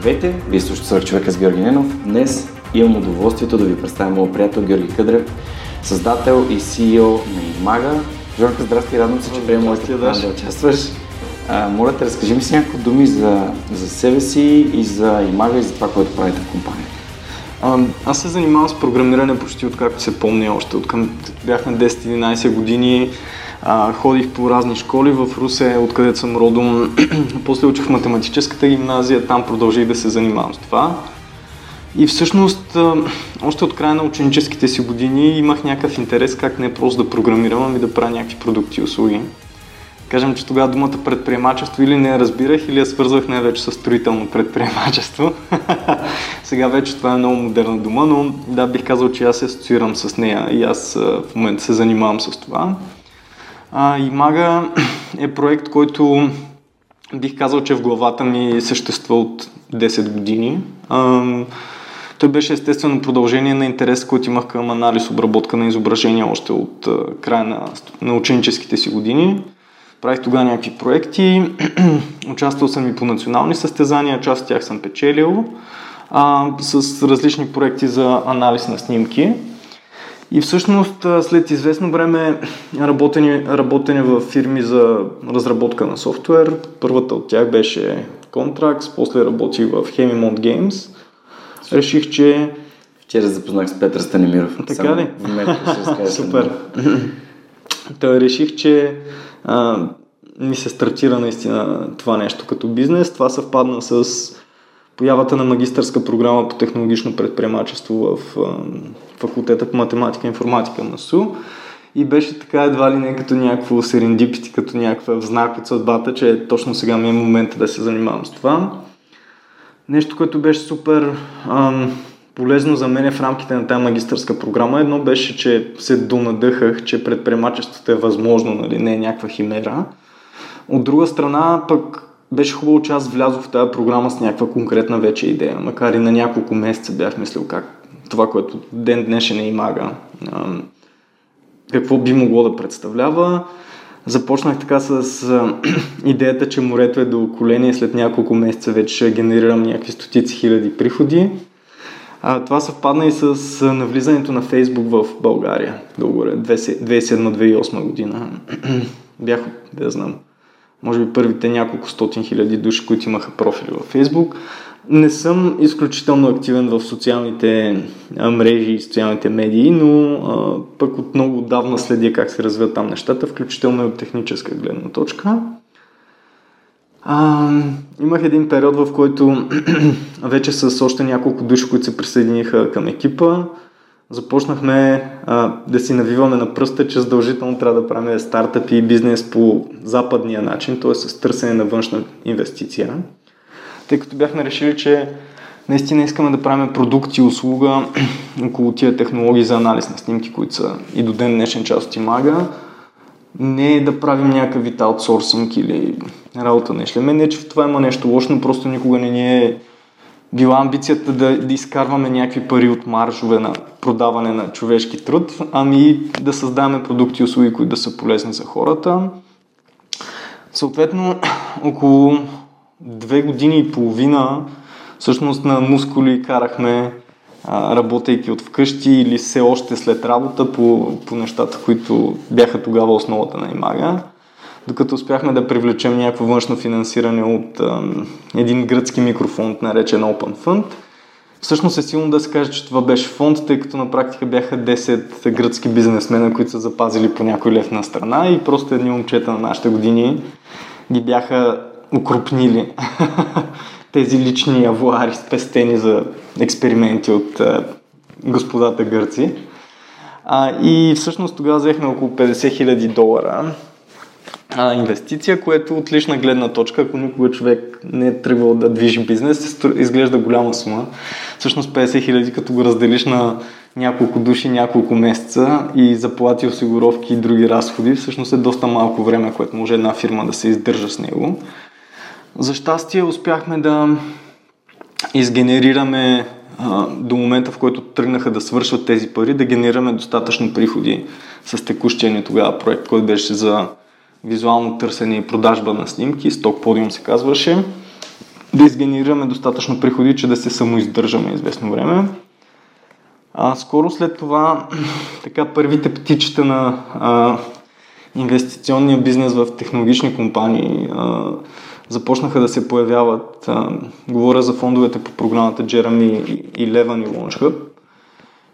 Здравейте, вие слушате Свърх човека с Георги Ненов. Днес имам удоволствието да ви представя моят приятел Георги Къдрев, създател и CEO на Имага. Жорка, здрасти, радвам се, че приема моята да участваш. А, моля те, разкажи ми си някакво думи за, за себе си и за Имага и за това, което правите в компанията. А, аз се занимавам с програмиране почти откакто се помня още. От към бях на 10-11 години. А, ходих по разни школи в Русе, откъдето съм родом. После учих математическата гимназия, там продължих да се занимавам с това. И всъщност, още от края на ученическите си години имах някакъв интерес как не просто да програмирам, ами да правя някакви продукти и услуги. Кажем, че тогава думата предприемачество или не я разбирах, или я свързвах най-вече с строително предприемачество. Сега вече това е много модерна дума, но да, бих казал, че аз се асоциирам с нея и аз в момента се занимавам с това. А, и Мага е проект, който бих казал, че в главата ми съществува от 10 години. Той беше естествено продължение на интерес, който имах към анализ, обработка на изображения още от края на, на ученическите си години. Правих тогава някакви проекти, участвал съм и по национални състезания, част от тях съм печелил, а, с различни проекти за анализ на снимки. И всъщност след известно време работене, работене в фирми за разработка на софтуер, първата от тях беше Contracts, после работих в Hemimont Games. Реших, че... Вчера запознах с Петър Станимиров. Така Само ли? В момента ще Супер. Та реших, че а, ми се стартира наистина това нещо като бизнес. Това съвпадна с появата на магистърска програма по технологично предприемачество в факултета по математика и информатика на СУ. И беше така едва ли не като някакво серендипити, като някаква знак от съдбата, че точно сега ми е момента да се занимавам с това. Нещо, което беше супер ам, полезно за мен в рамките на тази магистърска програма, едно беше, че се донадъхах, че предприемачеството е възможно, нали, не е някаква химера. От друга страна, пък беше хубаво, че аз влязох в тази програма с някаква конкретна вече идея, макар и на няколко месеца бях мислил как това, което ден днешен е имага, какво би могло да представлява. Започнах така с идеята, че морето е до колени и след няколко месеца вече генерирам някакви стотици хиляди приходи. А, това съвпадна и с навлизането на Фейсбук в България, долу-горе, 2007-2008 година. Бях, да знам, може би първите няколко стотин хиляди души, които имаха профили във Фейсбук. Не съм изключително активен в социалните мрежи и социалните медии, но а, пък от много отдавна следя как се развиват там нещата, включително и от техническа гледна точка. А, имах един период, в който вече с още няколко души, които се присъединиха към екипа, започнахме а, да си навиваме на пръста, че задължително трябва да правим стартъп и бизнес по западния начин, т.е. с търсене на външна инвестиция. Тъй като бяхме решили, че наистина искаме да правим продукт и услуга около тия технологии за анализ на снимки, които са и до ден днешен част от Имага, не е да правим някакъв вид аутсорсинг или работа на ишлеме. Не, че в това има нещо лошо, но просто никога не ни е била амбицията да, да изкарваме някакви пари от маржове на продаване на човешки труд, ами да създаваме продукти и услуги, които да са полезни за хората. Съответно, около две години и половина всъщност на мускули карахме работейки от вкъщи или все още след работа по, по нещата, които бяха тогава основата на Имага докато успяхме да привлечем някакво външно финансиране от а, един гръцки микрофонд, наречен Open Fund. Всъщност е силно да се каже, че това беше фонд, тъй като на практика бяха 10 гръцки бизнесмена, които са запазили по някой лев на страна и просто едни момчета на нашите години ги бяха укрупнили тези лични авуари, спестени за експерименти от а, господата гърци. А, и всъщност тогава взехме около 50 000 долара а, инвестиция, което от лична гледна точка, ако никога човек не е тръгвал да движи бизнес, изглежда голяма сума. Всъщност 50 хиляди, като го разделиш на няколко души, няколко месеца и заплати, осигуровки и други разходи, всъщност е доста малко време, което може една фирма да се издържа с него. За щастие успяхме да изгенерираме до момента, в който тръгнаха да свършват тези пари, да генерираме достатъчно приходи с текущия ни тогава проект, който беше за визуално търсене и продажба на снимки, сток подиум се казваше, да изгенерираме достатъчно приходи, че да се самоиздържаме известно време. А, скоро след това, така първите птичета на а, инвестиционния бизнес в технологични компании а, започнаха да се появяват. А, говоря за фондовете по програмата Jeremy и Levan и LaunchHub.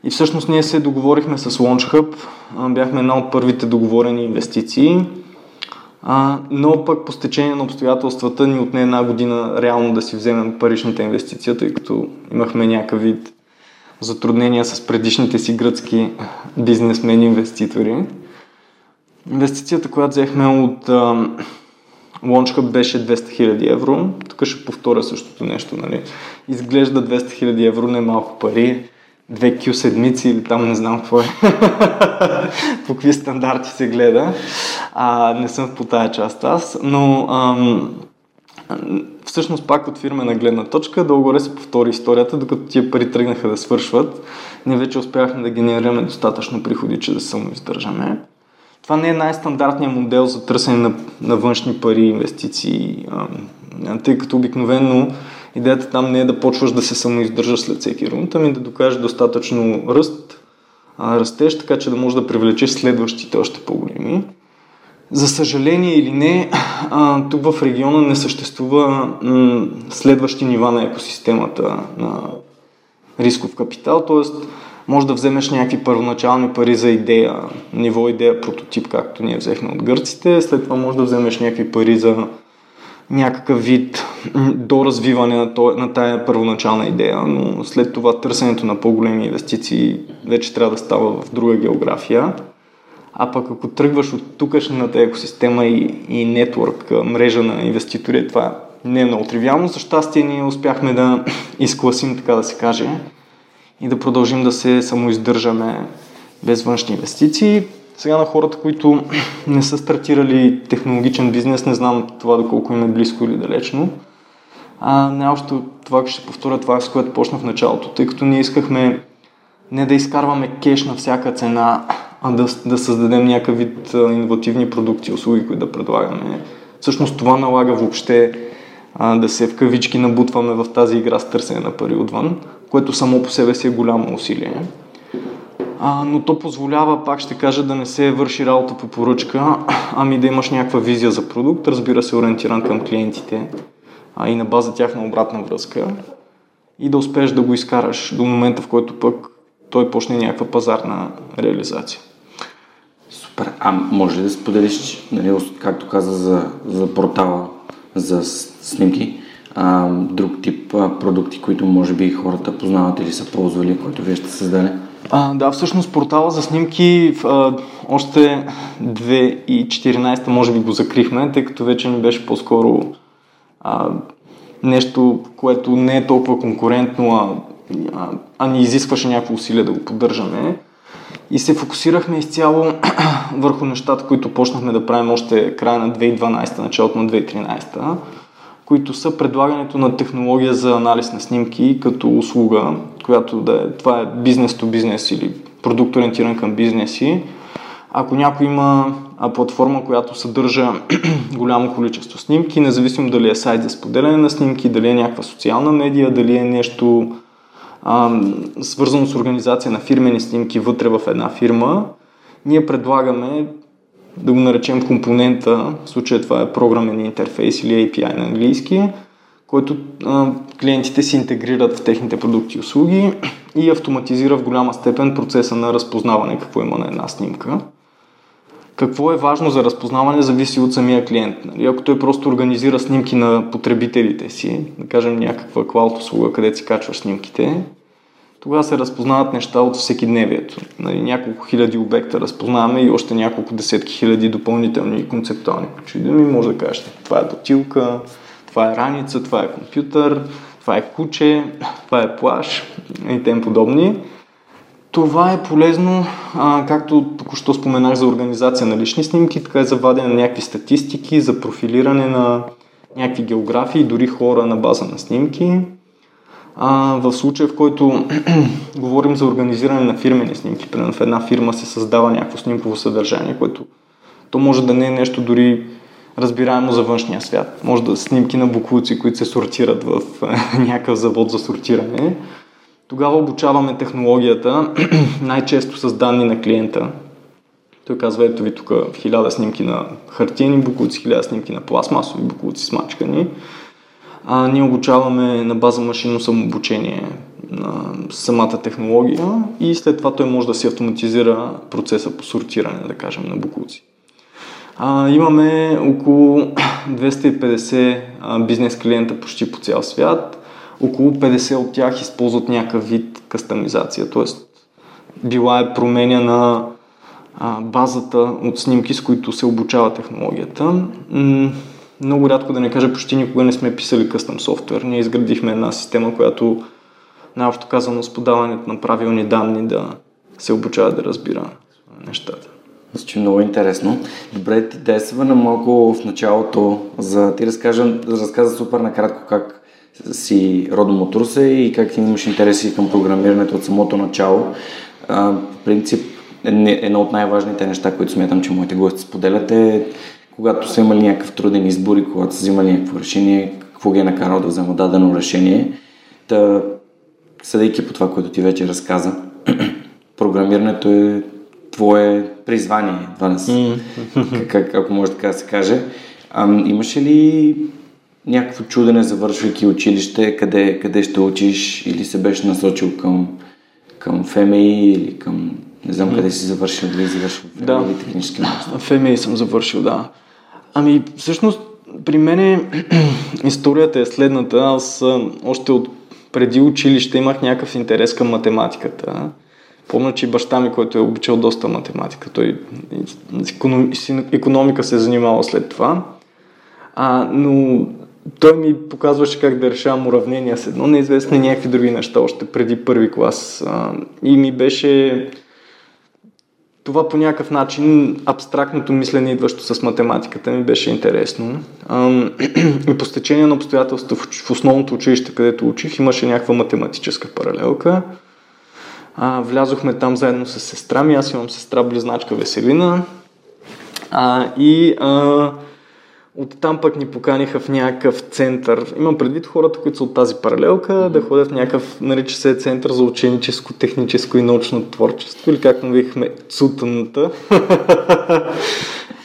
И всъщност ние се договорихме с LaunchHub, а, бяхме една от първите договорени инвестиции, а, но пък по стечение на обстоятелствата ни отне една година реално да си вземем паричната инвестиция, тъй като имахме някакъв вид затруднения с предишните си гръцки бизнесмени инвеститори. Инвестицията, която взехме от а, LaunchHub беше 200 000 евро. Тук ще повторя същото нещо. Нали? Изглежда 200 000 евро не малко пари. Две Q седмици или там не знам какво е. по какви стандарти се гледа. А, не съм по тая част аз, но ам, всъщност пак от фирмена гледна точка, дълго се повтори историята, докато тия пари тръгнаха да свършват. Ние вече успяхме да генерираме достатъчно приходи, че да самоиздържаме. Това не е най-стандартният модел за търсене на, на външни пари, инвестиции, а, тъй като обикновено идеята там не е да почваш да се самоиздържаш след всеки рунд, ами да докажеш достатъчно ръст, а, растеж, така че да можеш да привлечеш следващите още по-големи. За съжаление или не, а, тук в региона не съществува м- следващи нива на екосистемата на рисков капитал, т.е. може да вземеш някакви първоначални пари за идея, ниво идея, прототип, както ние взехме от гърците, след това може да вземеш някакви пари за някакъв вид до развиване на, на тая първоначална идея, но след това търсенето на по-големи инвестиции вече трябва да става в друга география. А пък ако тръгваш от тукашната екосистема и, и нетворк, мрежа на инвеститори, това не е много тривиално. За щастие ние успяхме да изкласим, така да се каже, и да продължим да се самоиздържаме без външни инвестиции. Сега на хората, които не са стартирали технологичен бизнес, не знам това доколко им е близко или далечно. А най-общо това ще повторя това, с което почнах в началото, тъй като ние искахме не да изкарваме кеш на всяка цена, а да, да създадем някакъв вид иновативни продукти, услуги, които да предлагаме. Всъщност това налага въобще а, да се в кавички набутваме в тази игра с търсене на пари отвън, което само по себе си е голямо усилие. А, но то позволява, пак ще кажа, да не се върши работа по поръчка, ами да имаш някаква визия за продукт, разбира се, ориентиран към клиентите а и на база тяхна обратна връзка и да успееш да го изкараш до момента, в който пък той почне някаква пазарна реализация. Супер. А може ли да споделиш, нали, както каза за, за портала за снимки, а, друг тип а, продукти, които може би хората познават или са ползвали, които вие сте създали? А, да, всъщност портала за снимки а, още 2014 може би го закрихме, тъй като вече ни беше по-скоро а, нещо, което не е толкова конкурентно, а, а, а ни изискваше някакво усилие да го поддържаме. И се фокусирахме изцяло върху нещата, които почнахме да правим още края на 2012, началото на 2013, които са предлагането на технология за анализ на снимки като услуга, която да е, това е бизнес то бизнес или продукт ориентиран към бизнеси. Ако някой има платформа, която съдържа голямо количество снимки, независимо дали е сайт за споделяне на снимки, дали е някаква социална медия, дали е нещо а, свързано с организация на фирмени снимки вътре в една фирма, ние предлагаме да го наречем компонента, в случая това е програмен интерфейс или API на английски, който а, клиентите си интегрират в техните продукти и услуги и автоматизира в голяма степен процеса на разпознаване какво има на една снимка. Какво е важно за разпознаване, зависи от самия клиент. Нали? Ако той просто организира снимки на потребителите си, да кажем някаква клауд услуга, където си качваш снимките, тогава се разпознават неща от всеки дневието. Нали, няколко хиляди обекта разпознаваме и още няколко десетки хиляди допълнителни концептуални ключови думи. Може да кажете, това е бутилка, това е раница, това е компютър, това е куче, това е плаш и тем подобни. Това е полезно, а, както току-що споменах за организация на лични снимки, така и за вадене на някакви статистики, за профилиране на някакви географии, дори хора на база на снимки. А, в случая, в който говорим за организиране на фирмени снимки, примерно в една фирма се създава някакво снимково съдържание, което то може да не е нещо дори разбираемо за външния свят. Може да снимки на буклуци, които се сортират в някакъв завод за сортиране. Тогава обучаваме технологията, най-често с данни на клиента. Той казва, ето ви тук хиляда снимки на хартиени буклуци, хиляда снимки на пластмасови буклуци смачкани. А, ние обучаваме на база машинно самообучение на самата технология и след това той може да си автоматизира процеса по сортиране, да кажем, на буклуци. А, имаме около 250 а, бизнес клиента почти по цял свят. Около 50 от тях използват някакъв вид кастомизация, т.е. била е променя на а, базата от снимки, с които се обучава технологията. Много рядко да не кажа, почти никога не сме писали къстъм софтуер. Ние изградихме една система, която най-общо казано с подаването на правилни данни да се обучава да разбира нещата. Значи много интересно. Добре, ти действа на малко в началото, за ти разкажа, разказа супер накратко как си родом от Русе и как имаш интереси към програмирането от самото начало. А, в принцип, едно от най-важните неща, които смятам, че моите гости споделят е когато са имали някакъв труден избор и когато са взимали някакво решение, какво ги е накарало да взема дадено решение. Та, съдейки по това, което ти вече разказа, програмирането е твое призвание, това не си, как, ако може така да се каже. А, имаше ли някакво чудене, завършвайки училище, къде, къде ще учиш или се беше насочил към, към ФМИ или към не знам къде си завършил, дали завършил да. или технически В ФМИ съм завършил, да. Ами, всъщност, при мен историята е следната. Аз още от преди училище имах някакъв интерес към математиката. Помня, че баща ми, който е обичал доста математика, той с економика се е занимавал след това. А, но той ми показваше как да решавам уравнения с едно неизвестно и някакви други неща още преди първи клас. А, и ми беше това по някакъв начин абстрактното мислене, идващо с математиката, ми беше интересно. И по стечение на обстоятелства в основното училище, където учих, имаше някаква математическа паралелка. Влязохме там заедно с сестра ми, аз имам сестра близначка Веселина. И а, Оттам пък ни поканиха в някакъв център. Имам предвид хората, които са от тази паралелка, mm-hmm. да ходят в някакъв, нарича се център за ученическо, техническо и научно творчество, или както вихме цутаната.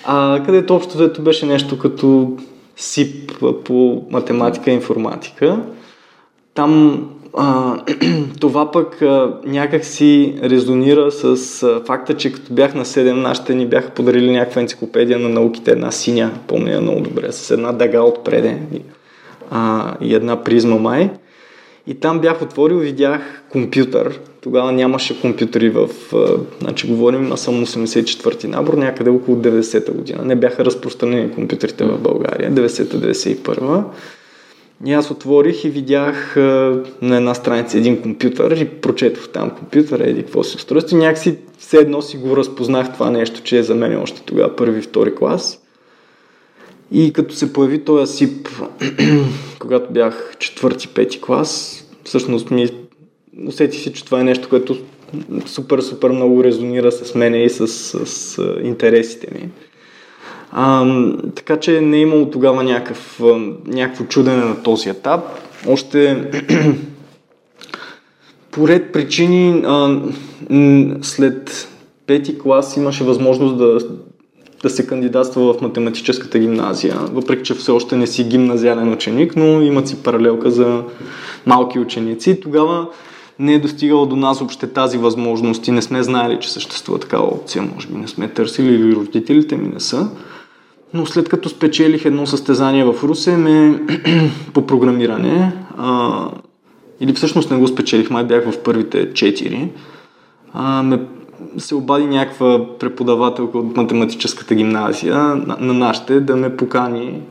а, където общо взето беше нещо като СИП по математика и информатика. Там това пък някак си резонира с факта, че като бях на 7, нашите ни бяха подарили някаква енциклопедия на науките, една синя, помня много добре, с една дъга отпреде а, и една призма май. И там бях отворил, видях компютър. Тогава нямаше компютъри в... А, значи говорим, аз съм 84-ти набор, някъде около 90-та година. Не бяха разпространени компютрите в България, 90-та-91 и аз отворих и видях а, на една страница един компютър и прочетох там компютър, еди какво си устройство. Някакси все едно си го разпознах това нещо, че е за мен още тогава първи, втори клас. И като се появи този СИП, когато бях четвърти, пети клас, всъщност ми усетих си, че това е нещо, което супер, супер много резонира с мене и с, с, с интересите ми. А, така че не е имало тогава някакъв, някакво чудене на този етап. Още поред причини а, след пети клас имаше възможност да, да се кандидатства в математическата гимназия, въпреки че все още не си гимназиален ученик, но имат си паралелка за малки ученици. Тогава не е достигала до нас въобще тази възможност и не сме знаели, че съществува такава опция. Може би не сме търсили или родителите ми не са. Но след като спечелих едно състезание в Русе ме, по програмиране, а, или всъщност не го спечелих, май бях в първите четири, а, ме се обади някаква преподавателка от математическата гимназия на, на нашите да ме покани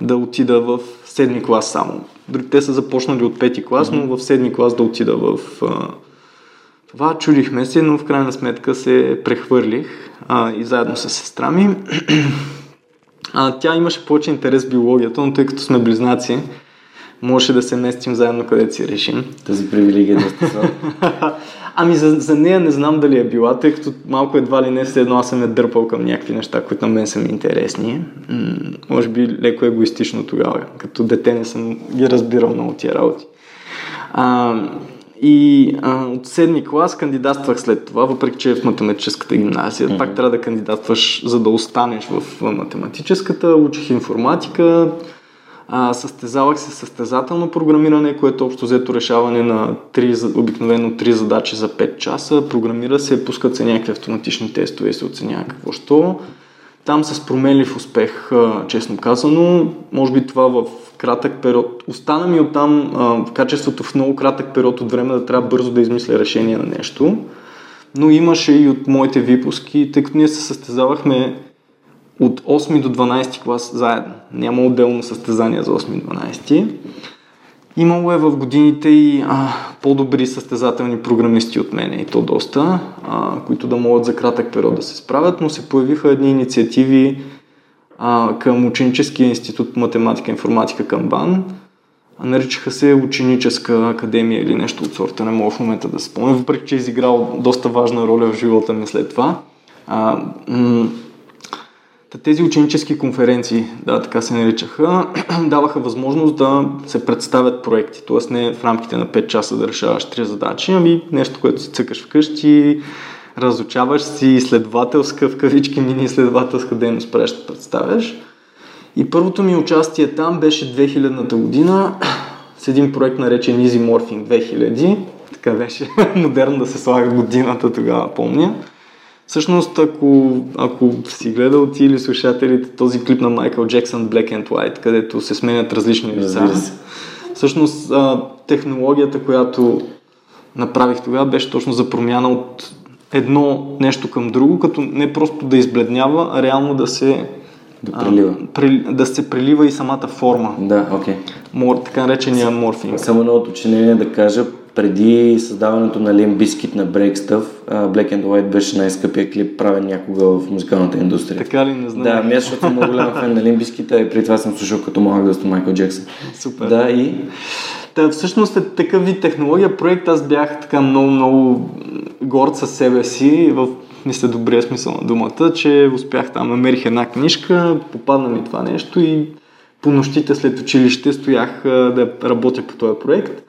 да отида в седми клас само. Те са започнали от пети клас, но в седми клас да отида в а, това. Чудихме се, но в крайна сметка се прехвърлих а, и заедно с сестра ми. А, тя имаше повече интерес в биологията, но тъй като сме близнаци, можеше да се местим заедно където си решим. Тази привилегия е доста Ами за, за нея не знам дали е била, тъй като малко едва ли не след едно аз съм е дърпал към някакви неща, които на мен са ми интересни. М- може би леко егоистично тогава. Като дете не съм ги разбирал много тия работи. А, и а, от седми клас кандидатствах след това, въпреки че е в математическата гимназия. Mm-hmm. Пак трябва да кандидатстваш, за да останеш в математическата. Учих информатика, а, състезавах се състезателно програмиране, което общо взето решаване на 3, обикновено 3 задачи за 5 часа. Програмира се, пускат се някакви автоматични тестове и се оценява какво що. Там с променлив успех, честно казано. Може би това в кратък период. Остана ми оттам в качеството в много кратък период от време да трябва бързо да измисля решение на нещо. Но имаше и от моите випуски, тъй като ние се състезавахме от 8 до 12 клас заедно. Няма отделно състезание за 8 и 12. Имало е в годините и а, по-добри състезателни програмисти от мене и то доста, а, които да могат за кратък период да се справят, но се появиха едни инициативи а, към Ученическия институт по математика и информатика към БАН. Наричаха се Ученическа академия или нещо от сорта, не мога в момента да спомня, въпреки че е изиграл доста важна роля в живота ми след това. А, м- тези ученически конференции, да, така се наричаха, даваха възможност да се представят проекти. Тоест не в рамките на 5 часа да решаваш три задачи, ами нещо, което си цъкаш вкъщи, разучаваш си изследователска, в кавички мини изследователска дейност, правиш да представяш. И първото ми участие там беше 2000-та година с един проект наречен Easy Morphing 2000. Така беше модерно да се слага годината тогава, помня. Всъщност, ако, ако си гледал ти или слушателите този клип на Майкъл Джексън Black and White, където се сменят различни лица, всъщност а, технологията, която направих тогава, беше точно за промяна от едно нещо към друго, като не просто да избледнява, а реално да се да прилива. А, при, да се прилива и самата форма. Да, окей. Okay. така наречения морфинг. Само едно уточнение да кажа, преди създаването на Limp Bizkit на Break Stuff, Black and White беше най-скъпия клип, правен някога в музикалната индустрия. Така ли, не знам. Да, ми аз защото съм много голям фен на Limp Bizkit, и преди това съм слушал като малък доста Майкъл Джексън. Супер. Да, и... Та, всъщност е такъв вид технология, проект аз бях така много, много горд със себе си, в мисля добрия смисъл на думата, че успях там, намерих една книжка, попадна ми това нещо и по нощите след училище стоях да работя по този проект.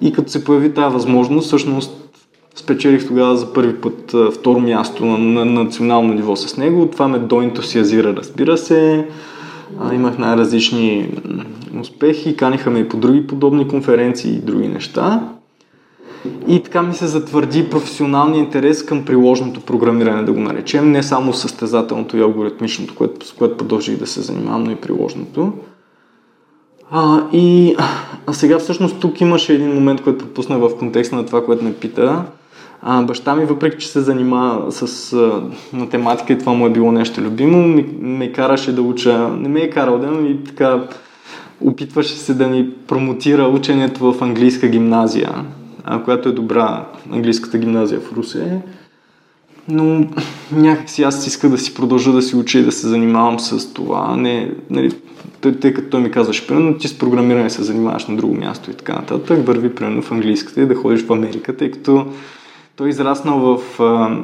И като се появи тази възможност, всъщност спечелих тогава за първи път второ място на, на, на национално ниво с него. Това ме доентусиазира, разбира се. А, имах най-различни успехи, каниха ме и по други подобни конференции и други неща. И така ми се затвърди професионалния интерес към приложното програмиране, да го наречем, не само състезателното и алгоритмичното, което, с което продължих да се занимавам, но и приложното. А, и а сега всъщност тук имаше един момент, който пропуснах в контекста на това, което ме пита. А, баща ми, въпреки че се занимава с а, математика и това му е било нещо любимо, ми, ме караше да уча, не ме е карал да, и така опитваше се да ни промотира ученето в английска гимназия, а, която е добра английската гимназия в Русе но някакси аз исках да си продължа да си уча и да се занимавам с това. Не, нали, тъй, тъй като той ми казваше, примерно, ти с програмиране се занимаваш на друго място и така нататък, върви примерно в английската и да ходиш в Америка, тъй като той е израснал в а,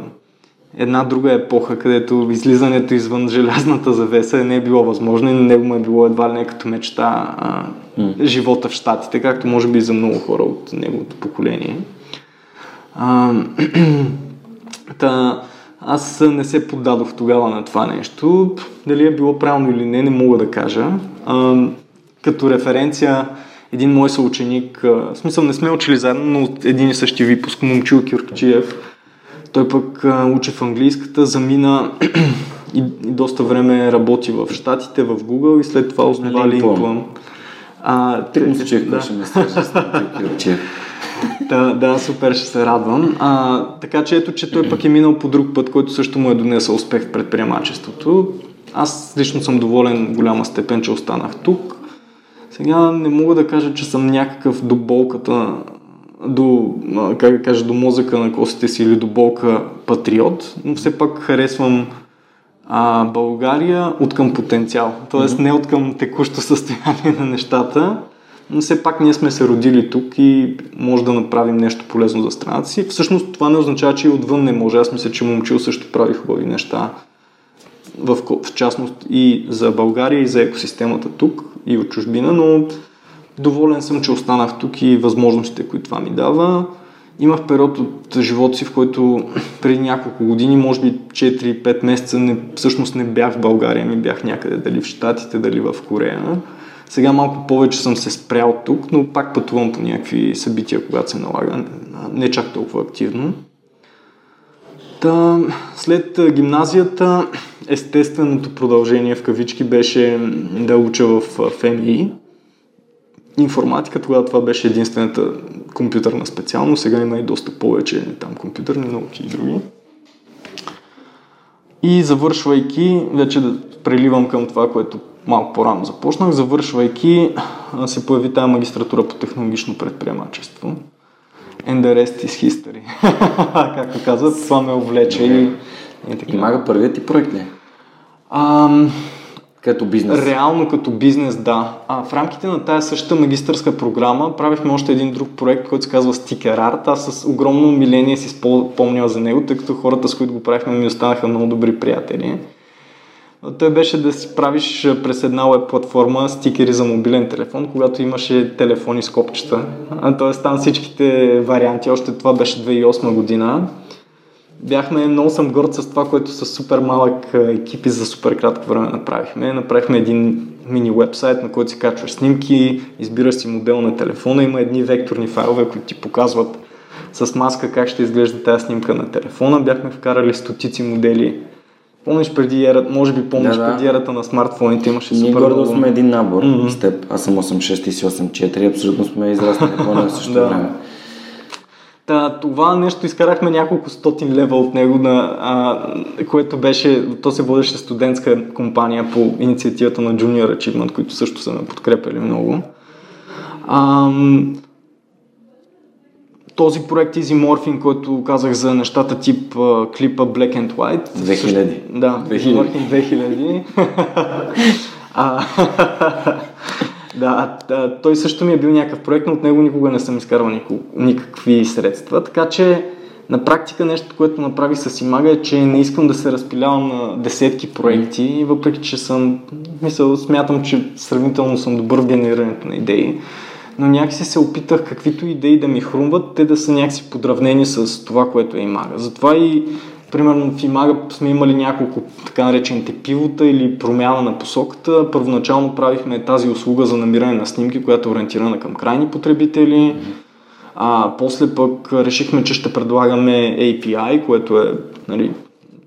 една друга епоха, където излизането извън желязната завеса не е било възможно и на него му е било едва ли не като мечта а, mm. живота в Штатите, както може би и за много хора от неговото поколение. А, Та, аз не се поддадох тогава на това нещо. Дали е било правилно или не, не мога да кажа. А, като референция, един мой съученик, в смисъл не сме учили заедно, но от един и същи випуск, Момчил Кюркчиев, той пък учи в английската, замина и, и доста време работи в Штатите, в Google и след това основа Линклъм. А, Трудно че да. Да, да, супер, ще се радвам. А, така че ето, че той пък е минал по друг път, който също му е донесъл успех в предприемачеството. Аз лично съм доволен в голяма степен, че останах тук. Сега не мога да кажа, че съм някакъв до болката, до, как да кажа, до мозъка на костите си или до болка патриот, но все пак харесвам а, България от към потенциал. Тоест mm-hmm. не от към текущо състояние на нещата, но все пак ние сме се родили тук и може да направим нещо полезно за страната си. Всъщност това не означава, че и отвън не може. Аз мисля, че момчил също прави хубави неща. В, в частност и за България, и за екосистемата тук, и от чужбина, но доволен съм, че останах тук и възможностите, които това ми дава. Имах период от живота си, в който преди няколко години, може би 4-5 месеца, не, всъщност не бях в България, ми бях някъде, дали в Штатите, дали в Корея. Сега малко повече съм се спрял тук, но пак пътувам по някакви събития, когато се налага, не чак толкова активно. Та, след гимназията, естественото продължение в кавички беше да уча в ФМИ. Информатика, тогава това беше единствената компютърна специалност, сега има и доста повече там компютърни науки и други. И завършвайки, вече да преливам към това, което малко по-рано започнах, завършвайки се появи тази магистратура по технологично предприемачество. And the rest is history. Както казват, това ме увлече и, и така. Мага първият ти проект ли? Ам, като бизнес? Реално като бизнес, да. А, в рамките на тази същата магистърска програма правихме още един друг проект, който се казва Sticker Art. Аз с огромно умиление си спомня за него, тъй като хората, с които го правихме, ми останаха много добри приятели. Той беше да си правиш през една веб платформа стикери за мобилен телефон, когато имаше телефони с копчета. Тоест там всичките варианти, още това беше 2008 година бяхме, много съм горд с това, което с супер малък и за супер кратко време направихме. Направихме един мини вебсайт, на който си качваш снимки, избираш си модел на телефона, има едни векторни файлове, които ти показват с маска как ще изглежда тази снимка на телефона. Бяхме вкарали стотици модели. Помниш преди ерата, може би помниш да, да. преди ерата на смартфоните имаше Ние супер гордо много... сме един набор mm-hmm. с теб. Аз съм 8.6 и си 8.4, абсолютно сме израснали по на същото време. Та, това нещо изкарахме няколко стотин лева от него, на, а, което беше, то се водеше студентска компания по инициативата на Junior Achievement, които също са ме подкрепили много. А, този проект Easy Morphing, който казах за нещата тип а, клипа Black and White. 2000. Също, да, 2000. 2000. Да, да, той също ми е бил някакъв проект, но от него никога не съм изкарвал никакви средства. Така че на практика нещо, което направих с Имага е, че не искам да се разпилявам на десетки проекти, въпреки че съм, мисъл, смятам, че сравнително съм добър в генерирането на идеи, но някакси се опитах каквито идеи да ми хрумват, те да са някакси подравнени с това, което е Имага. Затова и Примерно в Имага сме имали няколко така наречените пивота или промяна на посоката. Първоначално правихме тази услуга за намиране на снимки, която е ориентирана към крайни потребители. А после пък решихме, че ще предлагаме API, което е нали,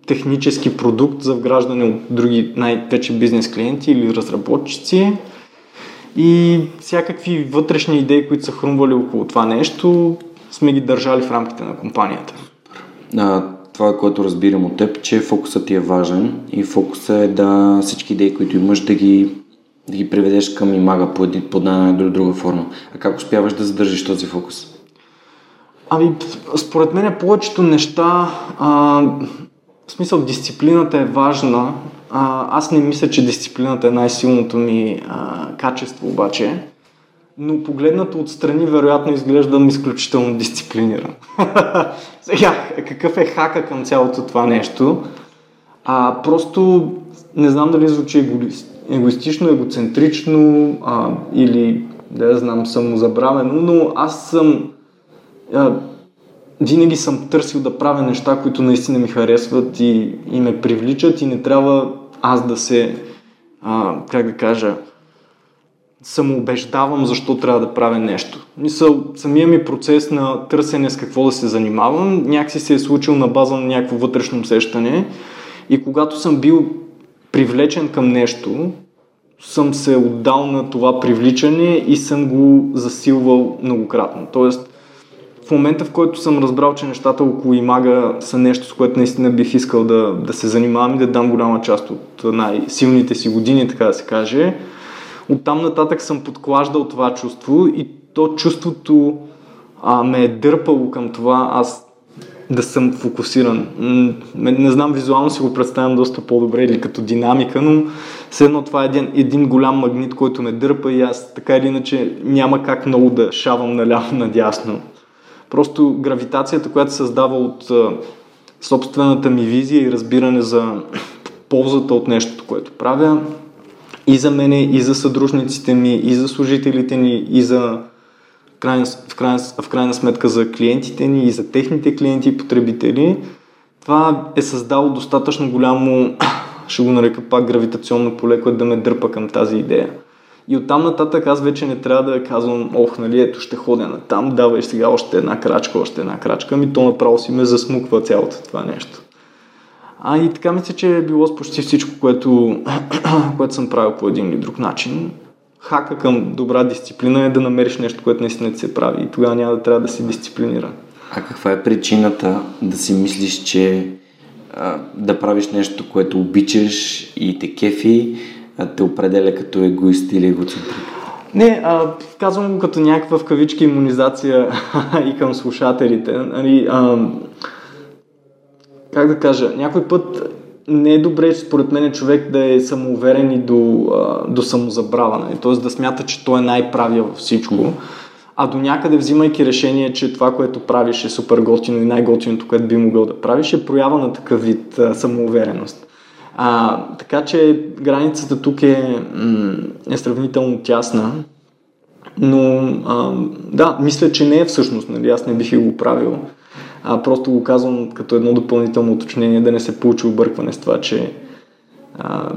технически продукт за вграждане от други най-вече бизнес клиенти или разработчици. И всякакви вътрешни идеи, които са хрумвали около това нещо, сме ги държали в рамките на компанията. А, това, което разбирам от теб, че фокусът ти е важен и фокусът е да всички идеи, които имаш, да ги, да ги приведеш към имага по, един, по една или друга форма. А как успяваш да задържиш този фокус? Ами, според мен повечето неща, а, в смисъл дисциплината е важна. А, аз не мисля, че дисциплината е най-силното ми а, качество обаче но погледнато отстрани, вероятно изглеждам изключително дисциплиниран. Сега, какъв е хака към цялото това нещо? А, просто не знам дали звучи егоистично, егоцентрично а, или да знам самозабравено, но аз съм а, винаги съм търсил да правя неща, които наистина ми харесват и, и ме привличат и не трябва аз да се, а, как да кажа, самоубеждавам защо трябва да правя нещо. Мисъл, самия ми процес на търсене с какво да се занимавам, някакси се е случил на база на някакво вътрешно усещане и когато съм бил привлечен към нещо, съм се отдал на това привличане и съм го засилвал многократно. Тоест, в момента, в който съм разбрал, че нещата около Имага са нещо, с което наистина бих искал да, да се занимавам и да дам голяма част от най-силните си години, така да се каже, оттам нататък съм подклаждал това чувство и то чувството а, ме е дърпало към това аз да съм фокусиран. Не знам, визуално си го представям доста по-добре или като динамика, но все едно това е един, един голям магнит, който ме дърпа и аз така или иначе няма как много да шавам наляво надясно. Просто гравитацията, която се създава от собствената ми визия и разбиране за ползата от нещото, което правя, и за мене, и за съдружниците ми, и за служителите ни, и за крайна, в, крайна, в крайна сметка за клиентите ни и за техните клиенти и потребители, това е създало достатъчно голямо, ще го нарека пак гравитационно поле, което да ме дърпа към тази идея. И оттам нататък аз вече не трябва да казвам, ох, нали, ето ще ходя на там, давай сега още една крачка, още една крачка, ми то направо си ме засмуква цялото това нещо. А и така мисля, че е било с почти всичко, което, което съм правил по един или друг начин хака към добра дисциплина е да намериш нещо, което наистина ти се прави и тогава няма да трябва да си дисциплиниран. А каква е причината да си мислиш, че а, да правиш нещо, което обичаш и те кефи, те определя като егоист или егоцентрик? Не, а, казвам го като някаква в кавички иммунизация и към слушателите. Нали, а, как да кажа, някой път не е добре, според мен, човек да е самоуверен и до, до самозабрава, нали? т.е. да смята, че той е най-правия във всичко, а до някъде взимайки решение, че това, което правиш е супер готино и най-готиното, което би могъл да правиш, е проява на такъв вид а, самоувереност. А, така че границата тук е, е сравнително тясна, но а, да, мисля, че не е всъщност, нали? аз не бих го правил а просто го казвам като едно допълнително уточнение, да не се получи объркване с това, че а,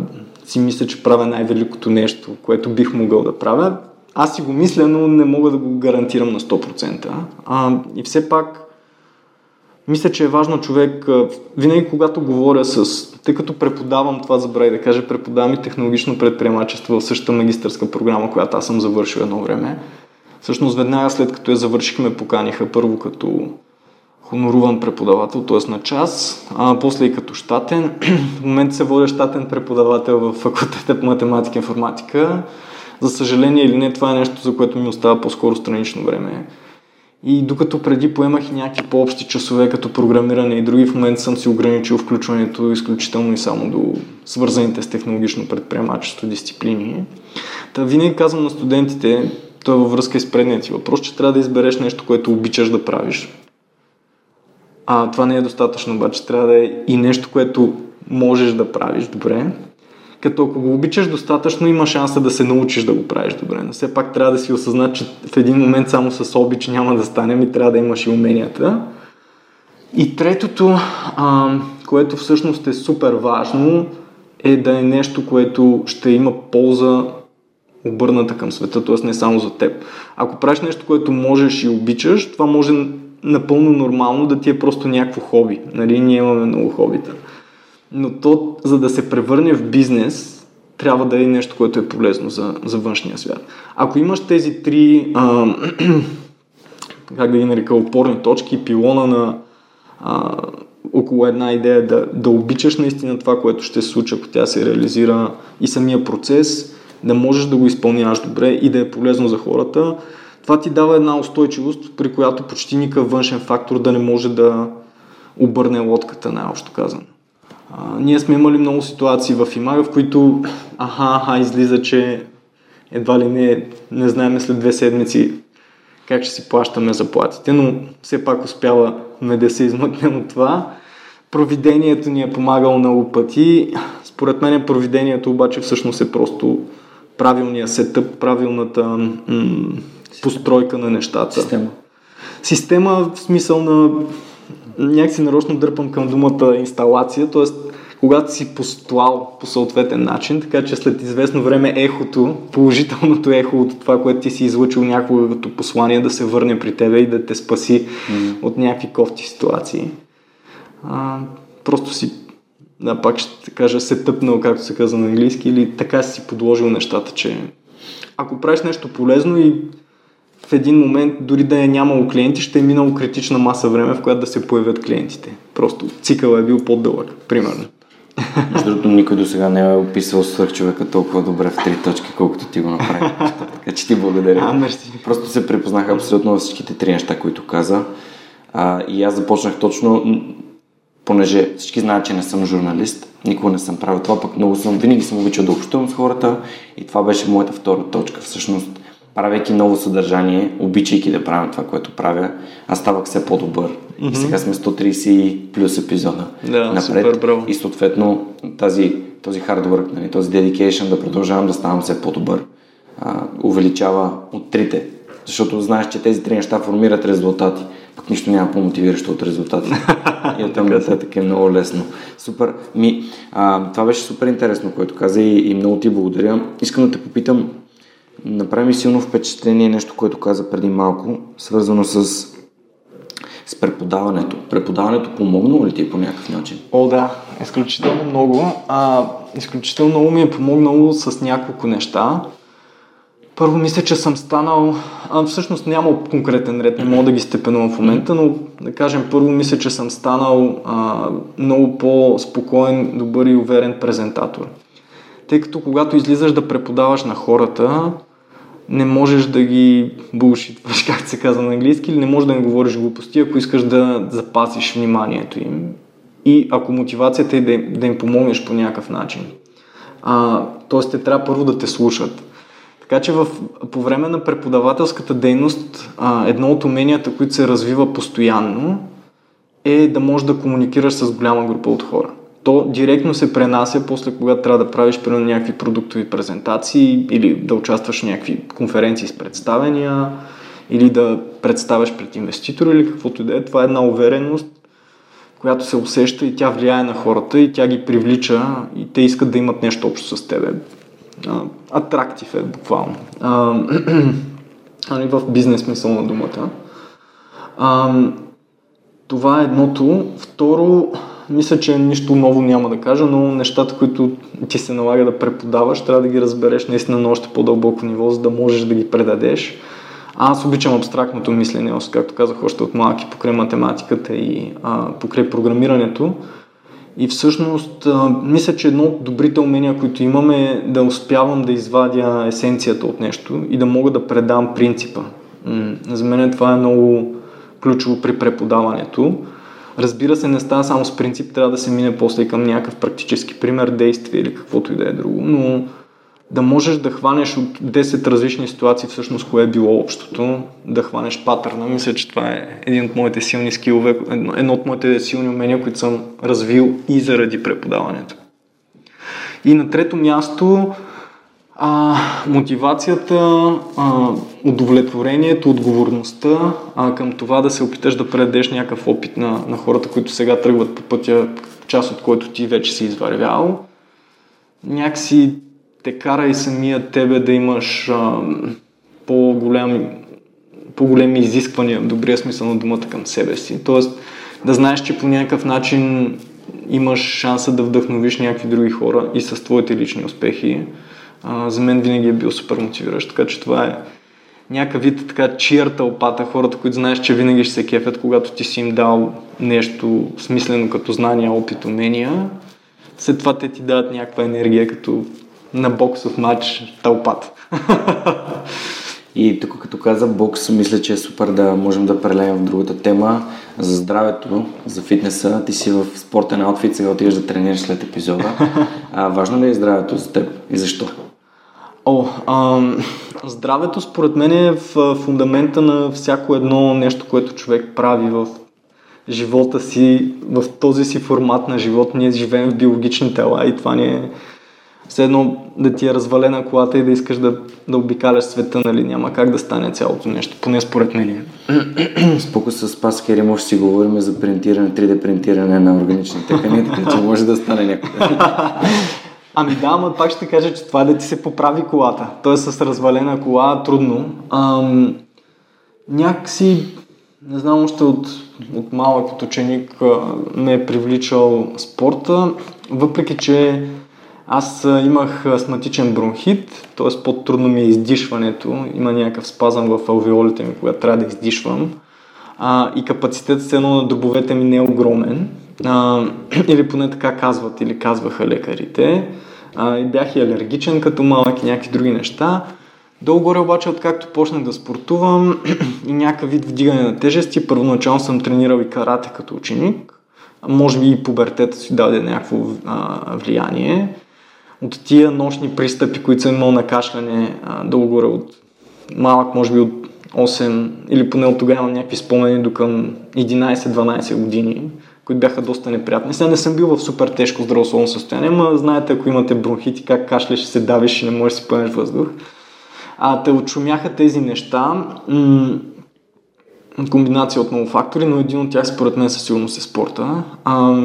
си мисля, че правя най-великото нещо, което бих могъл да правя. Аз си го мисля, но не мога да го гарантирам на 100%. А, и все пак, мисля, че е важно човек, винаги когато говоря с, тъй като преподавам, това забрави да кажа, преподавам и технологично предприемачество в същата магистърска програма, която аз съм завършил едно време. Всъщност веднага след като я завършихме, поканиха първо като хоноруван преподавател, т.е. на час, а после и като щатен. В момента се водя щатен преподавател в факултета по математика и информатика. За съжаление или не, това е нещо, за което ми остава по-скоро странично време. И докато преди поемах и някакви по-общи часове, като програмиране и други, в момента съм си ограничил включването изключително и само до свързаните с технологично предприемачество дисциплини. Та винаги казвам на студентите, той е във връзка и с предният ти въпрос, че трябва да избереш нещо, което обичаш да правиш. А, това не е достатъчно, обаче трябва да е и нещо, което можеш да правиш добре. Като ако го обичаш достатъчно, има шанса да се научиш да го правиш добре. Но все пак трябва да си осъзнат, че в един момент само с обич няма да стане и трябва да имаш и уменията. И третото, а, което всъщност е супер важно, е да е нещо, което ще има полза обърната към света, т.е. не само за теб. Ако правиш нещо, което можеш и обичаш, това може напълно нормално да ти е просто някакво хоби. Нали? Ние имаме много хобита. Но то, за да се превърне в бизнес, трябва да е нещо, което е полезно за, за външния свят. Ако имаш тези три, а, как да ги нарека, опорни точки, пилона на а, около една идея да, да обичаш наистина това, което ще се случи, ако тя се реализира и самия процес, да можеш да го изпълняваш добре и да е полезно за хората, това ти дава една устойчивост, при която почти никакъв външен фактор да не може да обърне лодката, най-общо казано. А, ние сме имали много ситуации в Имага, в които аха, аха, излиза, че едва ли не, не знаем след две седмици как ще си плащаме заплатите, но все пак успяваме да се измъкнем от това. Провидението ни е помагало много пъти. Според мен провидението обаче всъщност е просто правилния сетъп, правилната м- постройка на нещата. Система. Система в смисъл на някакси нарочно дърпам към думата инсталация, т.е. когато си постлал по съответен начин, така че след известно време ехото, положителното ехо от това, което ти си излучил някога като послание да се върне при тебе и да те спаси mm. от някакви кофти ситуации. А, просто си да, пак ще кажа, се тъпнал, както се казва на английски, или така си подложил нещата, че ако правиш нещо полезно и в един момент, дори да е нямало клиенти, ще е минало критична маса време, в която да се появят клиентите. Просто цикъл е бил по-дълъг, примерно. Между другото, никой до сега не е описал свърх човека толкова добре в три точки, колкото ти го направи. така че ти благодаря. А, мерси. Просто се препознах абсолютно във всичките три неща, които каза. А, и аз започнах точно, понеже всички знаят, че не съм журналист, никога не съм правил това, пък много съм, винаги съм обичал да общувам с хората и това беше моята втора точка. Всъщност, правейки ново съдържание, обичайки да правя това, което правя, аз ставах все по-добър. Mm-hmm. И сега сме 130 плюс епизода да, напред. Супер, браво. И съответно тази, този hard work, нали, този dedication да продължавам да ставам все по-добър, а, увеличава от трите. Защото знаеш, че тези три неща формират резултати. Пък нищо няма по-мотивиращо от резултати. и оттам нататък е много лесно. Супер. Ми, а, това беше супер интересно, което каза и, и много ти благодаря. Искам да те попитам, Направи силно впечатление нещо, което каза преди малко, свързано с, с преподаването. Преподаването помогнало ли ти е по някакъв начин? О, да, изключително много. А, изключително много ми е помогнало с няколко неща. Първо мисля, че съм станал, а, всъщност няма конкретен ред, не мога да ги степенувам в момента, но да кажем първо мисля, че съм станал а, много по-спокоен, добър и уверен презентатор. Тъй като когато излизаш да преподаваш на хората, не можеш да ги булшитваш, както се казва на английски, или не можеш да не говориш глупости, ако искаш да запасиш вниманието им. И ако мотивацията е да, да им помогнеш по някакъв начин. А, тоест, те трябва първо да те слушат. Така че в, по време на преподавателската дейност, а, едно от уменията, които се развива постоянно, е да можеш да комуникираш с голяма група от хора то директно се пренася после когато трябва да правиш примерно някакви продуктови презентации или да участваш в някакви конференции с представения или да представяш пред инвеститори или каквото и да е. Това е една увереност, която се усеща и тя влияе на хората и тя ги привлича и те искат да имат нещо общо с тебе. Атрактив е буквално. А, нали, в бизнес смисъл на думата. Това е едното. Второ, мисля, че нищо ново няма да кажа, но нещата, които ти се налага да преподаваш, трябва да ги разбереш наистина на още по-дълбоко ниво, за да можеш да ги предадеш. Аз обичам абстрактното мислене, както казах още от малки, покрай математиката и а, покрай програмирането. И всъщност, а, мисля, че едно от добрите умения, които имаме е да успявам да извадя есенцията от нещо и да мога да предам принципа. М- за мен това е много ключово при преподаването. Разбира се, не става само с принцип, трябва да се мине после към някакъв практически пример, действие или каквото и да е друго, но да можеш да хванеш от 10 различни ситуации всъщност кое е било общото, да хванеш патърна. Мисля, че това е един от моите силни скилове, едно от моите силни умения, които съм развил и заради преподаването. И на трето място, а, мотивацията, а, удовлетворението, отговорността а, към това да се опиташ да предадеш някакъв опит на, на хората, които сега тръгват по пътя, част от който ти вече си извървял, някакси те кара и самия тебе да имаш а, по-големи, по-големи изисквания, в добрия смисъл на думата към себе си. Тоест да знаеш, че по някакъв начин имаш шанса да вдъхновиш някакви други хора и с твоите лични успехи за мен винаги е бил супер мотивиращ. Така че това е някакъв вид така чиър тълпата, хората, които знаеш, че винаги ще се кефят, когато ти си им дал нещо смислено като знания, опит, умения. След това те ти дадат някаква енергия, като на боксов матч тълпата. И тук като каза бокс, мисля, че е супер да можем да прелеем в другата тема за здравето, за фитнеса. Ти си в спортен аутфит, сега отиваш да тренираш след епизода. А, важно ли е здравето за теб и защо? О, а, здравето според мен е в фундамента на всяко едно нещо, което човек прави в живота си, в този си формат на живот. Ние живеем в биологични тела и това ни е все едно да ти е развалена колата и да искаш да, да обикаляш света, нали? Няма как да стане цялото нещо, поне според мен. Споко с Спас Керимов си говорим за принтиране, 3D принтиране на органични тъкани, така че може да стане някъде. Ами да, ама пак ще кажа, че това да ти се поправи колата. Тоест с развалена кола трудно. Ам, някакси, не знам, още от, от малък от ученик ме е привличал спорта въпреки че аз имах астматичен бронхит, т.е. по-трудно ми е издишването, има някакъв спазъм в алвеолите ми, когато трябва да издишвам. А, и капацитетът с едно на дробовете ми не е огромен. А, или поне така казват, или казваха лекарите. А, и бях и алергичен като малък и някакви други неща. Долу-горе обаче, откакто почнах да спортувам и някакъв вид вдигане на тежести, първоначално съм тренирал и карате като ученик. Може би и пубертета си даде някакво а, влияние. От тия нощни пристъпи, които съм имал на кашляне, долу-горе от малък, може би от 8 или поне от тогава имам някакви спомени до към 11-12 години, които бяха доста неприятни. Сега не съм бил в супер тежко здравословно състояние, но знаете, ако имате бронхити, как кашляш, се давиш и не можеш да си поемеш въздух. А те отшумяха тези неща. М- комбинация от много фактори, но един от тях според мен със сигурност е спорта. А,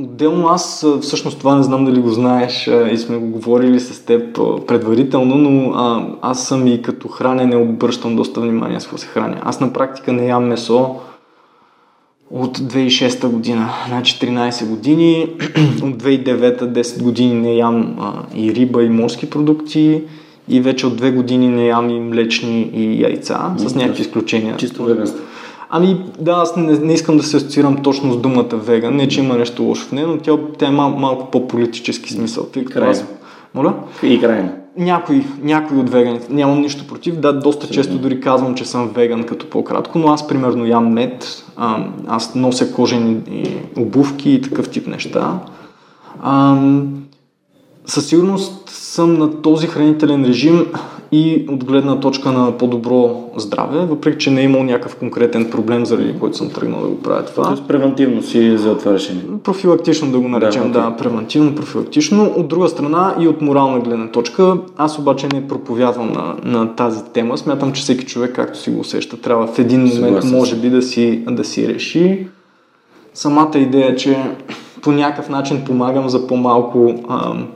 Отделно аз, всъщност това не знам дали го знаеш и сме го говорили с теб предварително, но а, аз съм и като хранене обръщам доста внимание с какво се храня. Аз на практика не ям месо от 2006 година, значи 13 години, от 2009 10 години не ям а, и риба и морски продукти и вече от 2 години не ям и млечни и яйца, с някакви изключения. Чисто веганство. Ами да, аз не, не искам да се асоциирам точно с думата веган, не че има нещо лошо в нея, но тя, тя е мал, малко по-политически смисъл. Тъй като аз... Моля? И крайно. Някой, някой от веганите. Нямам нищо против. Да, доста Средно. често дори казвам, че съм веган като по-кратко, но аз примерно ям мед, а, аз нося кожени обувки и такъв тип неща. А, със сигурност съм на този хранителен режим и от гледна точка на по-добро здраве, въпреки че не е имал някакъв конкретен проблем, заради който съм тръгнал да го правя това. Тоест превентивно си за това решение. Профилактично да го наречем, да, да, превентивно, профилактично. От друга страна и от морална гледна точка, аз обаче не проповядвам на, на тази тема. Смятам, че всеки човек, както си го усеща, трябва в един момент, Съгласен. може би, да си, да си реши. Самата идея, че по някакъв начин помагам за по-малко ам,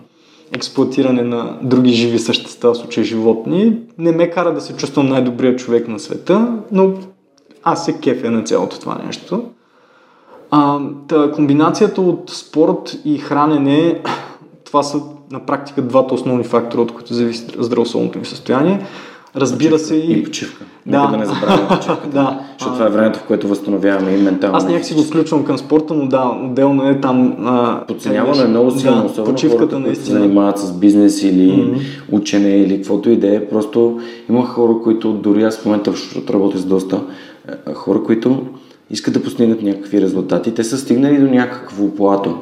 експлуатиране на други живи същества, в случай животни, не ме кара да се чувствам най-добрият човек на света, но аз се кефя на цялото това нещо. А, та, комбинацията от спорт и хранене, това са на практика двата основни фактора, от които зависи здравословното ми състояние. Разбира почивка. се и... И почивка. Да. Нека да не забравяме почивката. да. Защото това е времето, в което възстановяваме и ментално. Аз някак си го включвам към спорта, но да, отделно е там... А... Подценявано е много силно, да, особено почивката хората, наистина. се занимават с бизнес или mm-hmm. учене или каквото и да е. Просто има хора, които дори аз в момента, защото работя с доста хора, които искат да постигнат някакви резултати. Те са стигнали до някакво плато.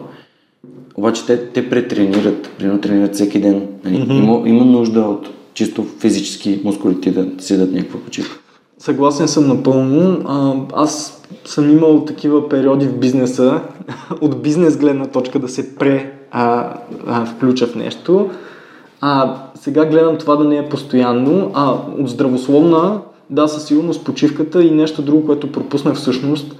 Обаче те, те претренират, примерно тренират всеки ден. Mm-hmm. Има, има нужда от чисто физически мускулите да си някаква почивка. Съгласен съм напълно. А, аз съм имал такива периоди в бизнеса, от бизнес гледна точка да се пре а, а, включа в нещо. А сега гледам това да не е постоянно, а от здравословна, да, със сигурност почивката и нещо друго, което пропуснах всъщност –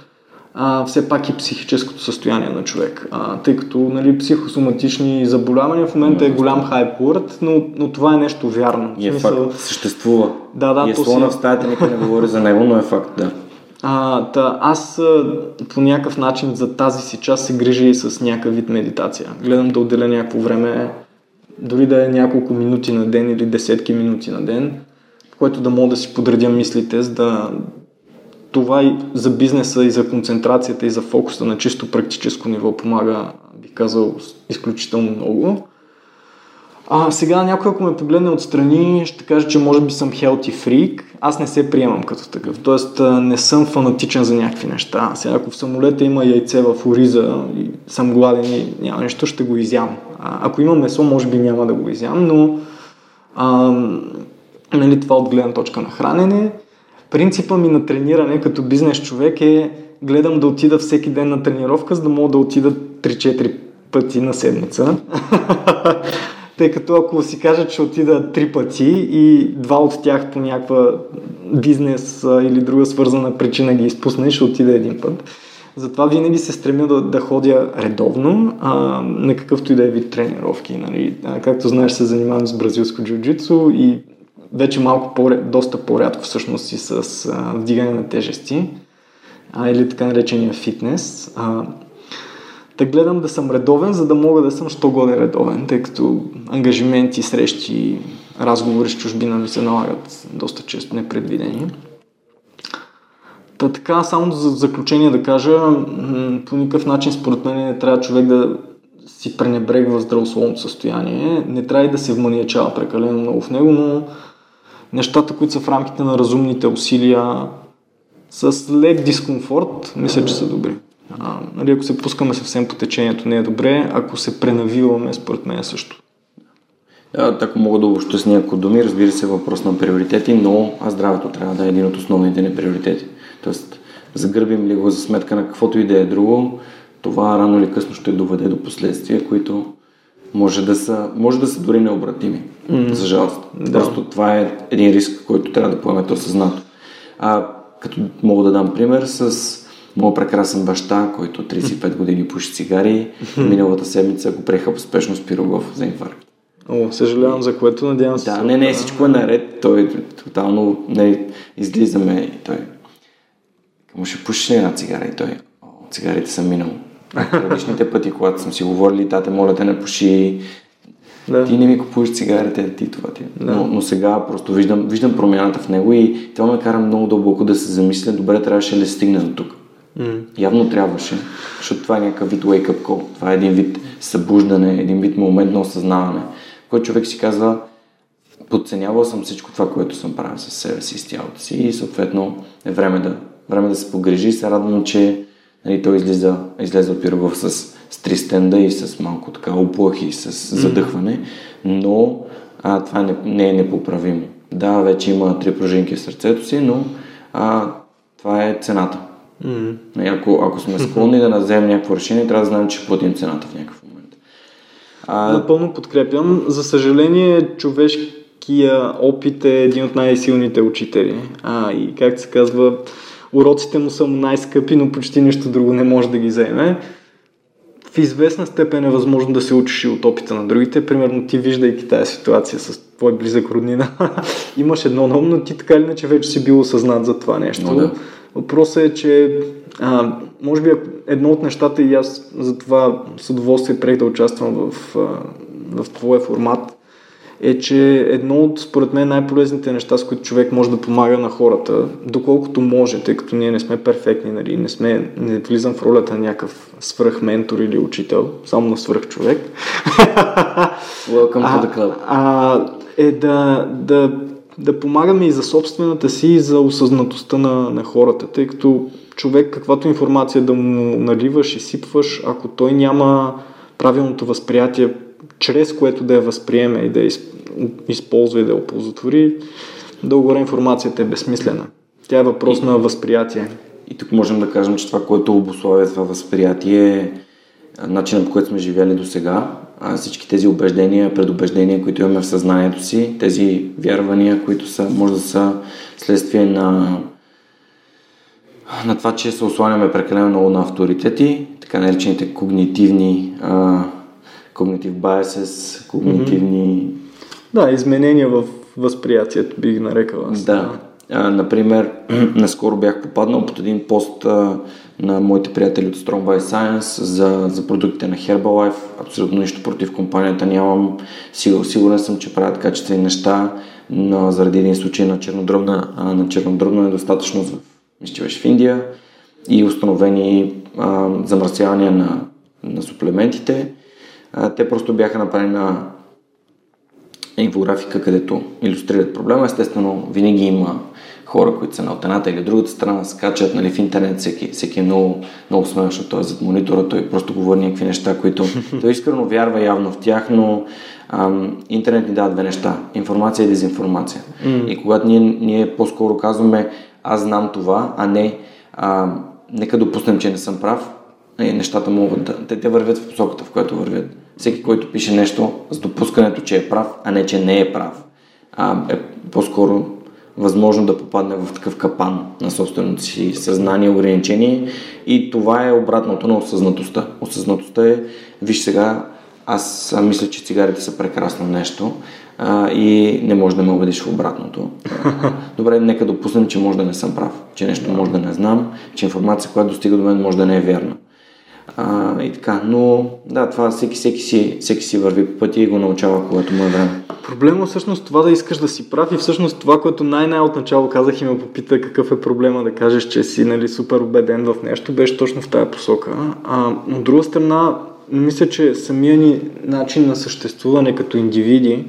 а, все пак и психическото състояние на човек. А, тъй като нали, психосоматични заболявания в момента е голям хайпорт, но, но това е нещо вярно. И е Смисъл... факт. Съществува. Да, да, и е слона си... в стаята, никой не говори за него, но е факт, да. А, та, аз по някакъв начин за тази си част се грижа и с някакъв вид медитация. Гледам да отделя някакво време, дори да е няколко минути на ден или десетки минути на ден, в което да мога да си подредя мислите, за да, това и за бизнеса, и за концентрацията, и за фокуса на чисто практическо ниво помага, бих казал, изключително много. А сега някой, ако ме погледне отстрани, ще каже, че може би съм healthy freak. Аз не се приемам като такъв. Тоест не съм фанатичен за някакви неща. Сега ако в самолета има яйце в ориза и съм гладен и няма нещо, ще го изям. А, ако има месо, може би няма да го изям, но а, нали, това от гледна точка на хранене. Принципа ми на трениране като бизнес човек е гледам да отида всеки ден на тренировка, за да мога да отида 3-4 пъти на седмица. Тъй като ако си кажа, че отида три пъти и два от тях по някаква бизнес или друга свързана причина ги изпусна ще отида един път. Затова винаги се стремя да, да ходя редовно а, на какъвто и да е вид тренировки. Нали. А, както знаеш, се занимавам с бразилско джиу-джитсу и вече малко по, доста по-рядко всъщност и с а, вдигане на тежести а, или така наречения фитнес. А, да гледам да съм редовен, за да мога да съм що годе редовен, тъй като ангажименти, срещи, разговори с чужбина ми се налагат доста често непредвидени. Та така, само за заключение да кажа, по никакъв начин според мен не трябва човек да си пренебрегва здравословното състояние. Не трябва и да се вманиячава прекалено много в него, но нещата, които са в рамките на разумните усилия, с лек дискомфорт, мисля, че са добри. А, нали, ако се пускаме съвсем по течението, не е добре. Ако се пренавиваме, според мен е също. А, ако мога да обобща с няколко думи, разбира се, въпрос на приоритети, но здравето трябва да е един от основните ни приоритети. Тоест, загърбим ли го за сметка на каквото и да е друго, това рано или късно ще доведе до последствия, които може да са, може да са дори необратими, mm-hmm. за жалост. Да. Просто това е един риск, който трябва да поемете осъзнато. А, като мога да дам пример с моят прекрасен баща, който 35 години пуши цигари, миналата седмица го преха успешно с пирогов за инфаркт. О, съжалявам за което, надявам се. Да, не, не, всичко е наред. Той тотално не, излизаме и той. Му ще пушиш ли една цигара? И той, о, цигарите са минало. Предишните пъти, когато съм си говорили, тате, моля те не пуши, да. Ти не ми купуваш цигарите, ти това ти. Да. Но, но сега просто виждам, виждам промяната в него и това ме кара много дълбоко да се замисля, добре, трябваше ли да стигне до тук. Mm. Явно трябваше, защото това е някакъв вид wake-up call. Това е един вид събуждане, един вид момент на осъзнаване, в който човек си казва, подценявал съм всичко това, което съм правил със себе си, с тялото си и съответно е време да, време да се погрежи и се радвам, че нали, той излиза, излезе от Пирогов с, с три стенда и с малко така оплахи, с задъхване, но а, това не, не е непоправимо. Да, вече има три пружинки в сърцето си, но а, това е цената. Mm-hmm. Ако, ако сме склонни да наземем някакво решение, трябва да знаем, че платим цената в някакъв момент. А... Напълно подкрепям. За съжаление, човешкия опит е един от най-силните учители. А, и както се казва, уроците му са най-скъпи, но почти нищо друго не може да ги вземе. В известна степен е възможно да се учиш и от опита на другите. Примерно ти виждайки тази ситуация с твой близък роднина, имаш едно ново, но ти така или иначе вече си бил осъзнат за това нещо. Но, да. Въпросът е, че а, може би едно от нещата и аз за това с удоволствие прех да участвам в, в твоя формат, е, че едно от, според мен, най-полезните неща, с които човек може да помага на хората, доколкото може, тъй като ние не сме перфектни, нали, не, сме, не влизам в ролята на някакъв свръхментор или учител, само на свръх човек. Welcome to the club. А, а, е да, да да помагаме и за собствената си, и за осъзнатостта на, на хората, тъй като човек, каквато информация да му наливаш и сипваш, ако той няма правилното възприятие, чрез което да я възприеме и да я използва и да я оползотвори, дълго информацията е безсмислена. Тя е въпрос и, на възприятие. И тук можем да кажем, че това, което обославя това възприятие е начинът по който сме живели до сега, всички тези убеждения, предубеждения, които имаме в съзнанието си, тези вярвания, които са, може да са следствие на, на това, че се осланяме прекалено много на авторитети, така наречените когнитивни uh, cognitive biases, когнитивни... Mm-hmm. Да, изменения в възприятието би ги нарекал аз. Да. А, например, наскоро бях попаднал под един пост а, на моите приятели от Strong by Science за, за продуктите на Herbalife. Абсолютно нищо против компанията нямам. Сигур, сигурен съм, че правят качествени неща, но заради един случай на чернодробна, на чернодробна недостатъчност, мисля, в Индия и установени а, замърсявания на, на суплементите. А, те просто бяха направени на инфографика, където иллюстрират проблема. Естествено, винаги има хора, които са на от едната или другата страна, скачат нали, в интернет, всеки, всеки е много, много защото той е зад монитора, той просто говори някакви неща, които той искрено вярва явно в тях, но ам, интернет ни дава две неща. Информация и дезинформация. Mm. И когато ние, ние по-скоро казваме аз знам това, а не а, нека допуснем, че не съм прав, и нещата могат да... Те, те вървят в посоката, в която вървят. Всеки, който пише нещо с допускането, че е прав, а не, че не е прав, а, е по-скоро възможно да попадне в такъв капан на собственото си съзнание, ограничение и това е обратното на осъзнатостта. Осъзнатостта е, виж сега, аз мисля, че цигарите са прекрасно нещо а, и не може да ме убедиш в обратното. Добре, нека допуснем, че може да не съм прав, че нещо може да не знам, че информация, която достига до мен може да не е вярна. А, и така, но да, това всеки, всеки, си, всеки си върви по пътя и го научава, когато му е време. Проблема е всъщност това да искаш да си прав и всъщност това, което най-най от начало казах и ме попита какъв е проблема да кажеш, че си нали, супер убеден в нещо, беше точно в тая посока. А, от друга страна, мисля, че самия ни начин на съществуване като индивиди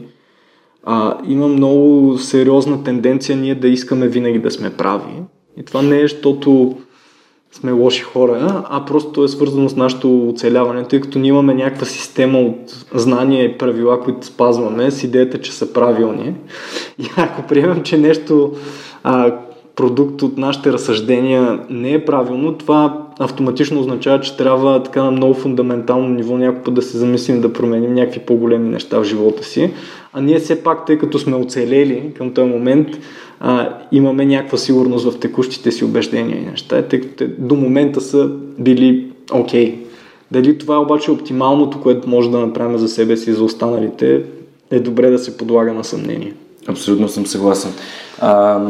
а, има много сериозна тенденция ние да искаме винаги да сме прави. И това не е, защото сме лоши хора, а просто е свързано с нашето оцеляване, тъй като ние имаме някаква система от знания и правила, които спазваме, с идеята, че са правилни. И ако приемем, че нещо а, продукт от нашите разсъждения не е правилно, това автоматично означава, че трябва така на много фундаментално ниво път да се замислим да променим някакви по-големи неща в живота си. А ние все пак, тъй като сме оцелели към този момент, а, имаме някаква сигурност в текущите си убеждения и неща, тъй като до момента са били окей. Okay. Дали това е обаче оптималното, което може да направим за себе си и за останалите, е добре да се подлага на съмнение. Абсолютно съм съгласен. А,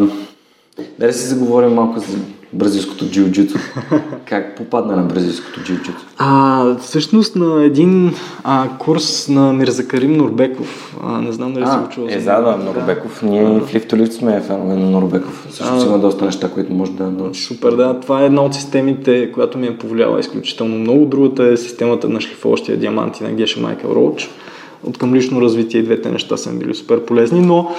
да си заговорим малко за бразилското джиу-джитсу. Как попадна на бразилското джиу-джитсу? А, всъщност на един а, курс на Мирзакарим Норбеков. А, не знам дали си го чул. Е, за да, Норбеков. Ние в Лифтолифт сме фенове на Норбеков. Също има доста неща, които може да. Супер, да. Това е една от системите, която ми е повлияла изключително много. Другата е системата на шлифоващия диаманти на Геша Майкъл Роуч от към лично развитие и двете неща са били супер полезни, но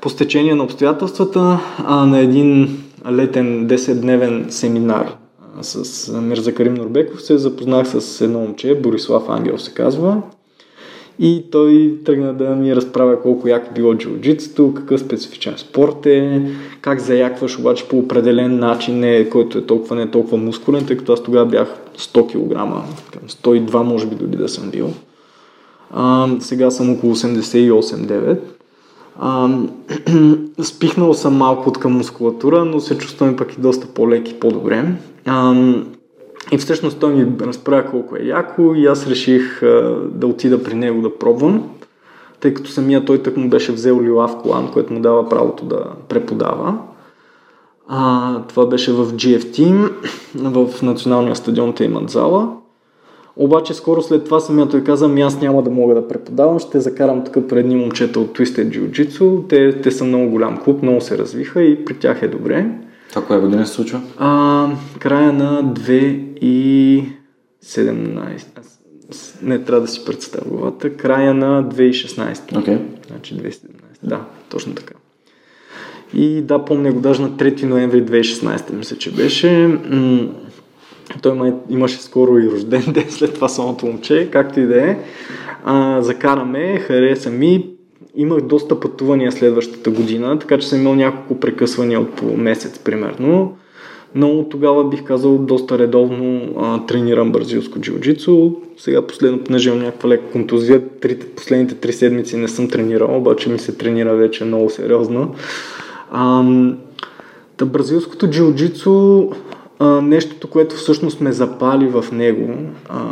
по стечение на обстоятелствата а, на един летен 10-дневен семинар с Мирза Карим Норбеков се запознах с едно момче, Борислав Ангел се казва. И той тръгна да ми разправя колко яко било джиу-джитсото, какъв специфичен спорт е, как заякваш обаче по определен начин, не, който е толкова не толкова мускулен, тъй като аз тогава бях 100 кг, 102 може би дори да съм бил. А, сега съм около 88-9. А, спихнал съм малко от към мускулатура, но се чувствам пък и доста по-лек и по-добре. А, и всъщност той ми разправя колко е яко и аз реших а, да отида при него да пробвам, тъй като самия той тък му беше взел лилав колан, което му дава правото да преподава. А, това беше в GFT, в националния стадион те имат зала. Обаче скоро след това самия той каза, ми аз няма да мога да преподавам, ще закарам тук предни момчета от Twisted Jiu-Jitsu. Те, те са много голям клуб, много се развиха и при тях е добре. Това коя година се случва? А, края на 2017. Не трябва да си представя главата. Края на 2016. Okay. Значи 2017. Да, точно така. И да, помня го даже на 3 ноември 2016, мисля, че беше. Той май, имаше скоро и рожден ден след това самото момче, както и да е. А, закараме, хареса ми. Имах доста пътувания следващата година, така че съм имал няколко прекъсвания от по месец примерно. Но тогава бих казал доста редовно а, тренирам бразилско джиу-джитсу. Сега последно, понеже имам някаква лека контузия, трите, последните три седмици не съм тренирал, обаче ми се тренира вече много сериозно. А, та бразилското джиу-джитсу а, нещото, което всъщност ме запали в него. А,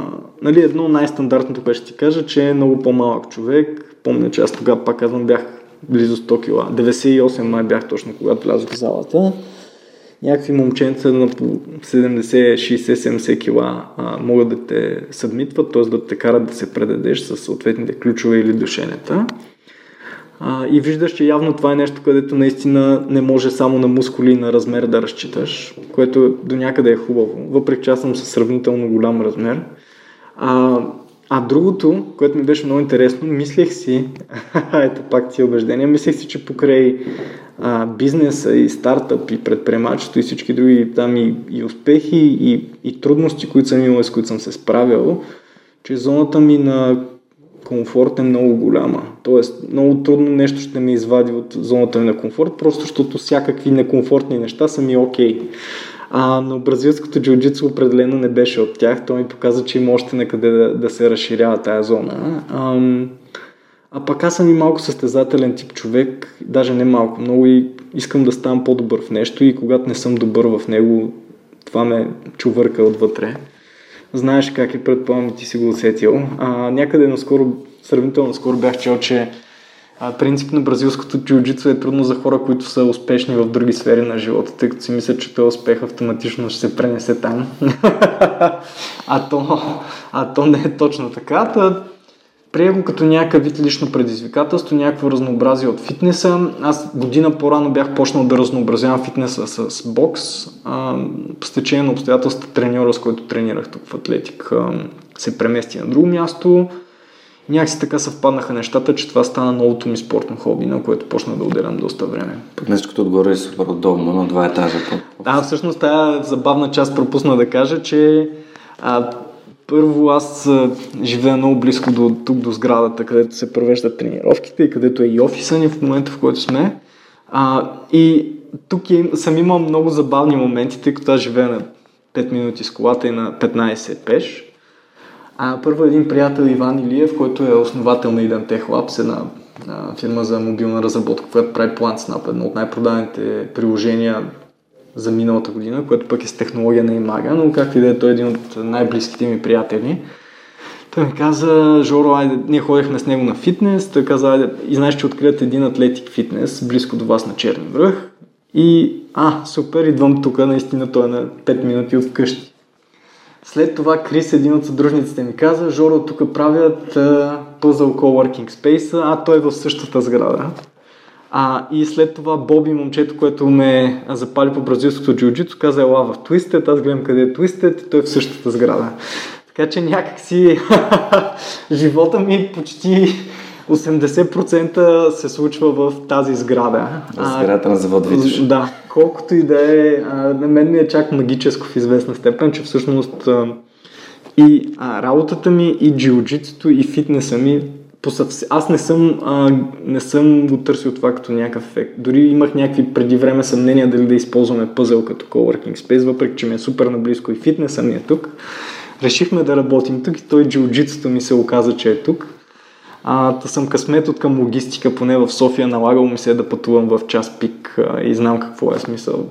нали, едно най-стандартното, което ще ти кажа, че е много по-малък човек. Помня, че аз тогава, пак казвам, бях близо 100 кила. 98 май бях точно, когато влязох в залата. Някакви момченца на по 70, 60, 70 кила а, могат да те съдмитват, т.е. да те карат да се предадеш с съответните ключове или душенета. А, и виждаш, че явно това е нещо, където наистина не може само на мускули и на размер да разчиташ, което до някъде е хубаво, въпреки че аз съм със сравнително голям размер. А, а другото, което ми беше много интересно, мислех си, ето пак ти убеждения, мислех си, че покрай а, бизнеса и стартъп и предприемачество и всички други там и, и успехи и, и трудности, които съм имал и с които съм се справил, че зоната ми на комфорт е много голяма. Тоест, много трудно нещо ще ме извади от зоната ми на комфорт, просто защото всякакви некомфортни неща са ми окей. Okay. А, но бразилското джиу-джитсу определено не беше от тях. Той ми показа, че има още накъде да, да се разширява тая зона. А, а пък аз съм и малко състезателен тип човек, даже не малко, много и искам да ставам по-добър в нещо и когато не съм добър в него, това ме чувърка отвътре. Знаеш как е, предполагам, ти си го усетил. А, някъде наскоро, сравнително скоро бях чел, че а, принцип на бразилското джиу-джитсу е трудно за хора, които са успешни в други сфери на живота, тъй като си мислят, че този успех автоматично ще се пренесе там. а, то, а то не е точно така. Та, Прие го като някакъв вид лично предизвикателство, някакво разнообразие от фитнеса. Аз година по-рано бях почнал да разнообразявам фитнеса с бокс. А, с течение на обстоятелствата треньора, с който тренирах тук в Атлетик, а, се премести на друго място. Някакси така съвпаднаха нещата, че това стана новото ми спортно хоби, на което почна да отделям доста време. Нещо като отгоре е супер удобно, на два етажа. Да, всъщност тази забавна част пропусна да кажа, че а, първо аз живея много близко до тук, до сградата, където се провеждат тренировките и където е и офиса ни в момента, в който сме. А, и тук е, съм имал много забавни моменти, тъй като аз живея на 5 минути с колата и на 15 пеш. А, първо един приятел Иван Илиев, който е основател на Identech Labs, една а, фирма за мобилна разработка, която прави PlantSnap, едно от най-продаваните приложения за миналата година, което пък е с технология на Имага, но както и да е, той е един от най-близките ми приятели. Той ми каза, Жоро, айде, ние ходихме с него на фитнес, той каза, айде, и знаеш, че открият един атлетик фитнес, близко до вас на Черни връх. И, а, супер, идвам тук, наистина той е на 5 минути от вкъщи. След това Крис, един от съдружниците ми каза, Жоро, тук правят uh, Puzzle Coworking Space, а той е в същата сграда. А, и след това Боби, момчето, което ме запали по бразилското джиу-джитсу, каза ела в Twisted, аз гледам къде е Twisted и той е в същата сграда. Така че някакси живота ми почти 80% се случва в тази сграда. В сградата на завод Витош. Да, колкото и да е, на мен ми е чак магическо в известна степен, че всъщност и а, работата ми, и джиу-джитсото, и фитнеса ми посъвс... аз не съм, а, не съм го търсил това като някакъв ефект. Дори имах някакви преди време съмнения дали да използваме пъзел като coworking space, въпреки че ми е супер наблизко и фитнеса ми е тук. Решихме да работим тук и той джиу-джитсото ми се оказа, че е тук. А, да съм късмет от към логистика, поне в София налагало ми се да пътувам в час пик а, и знам какво е смисъл.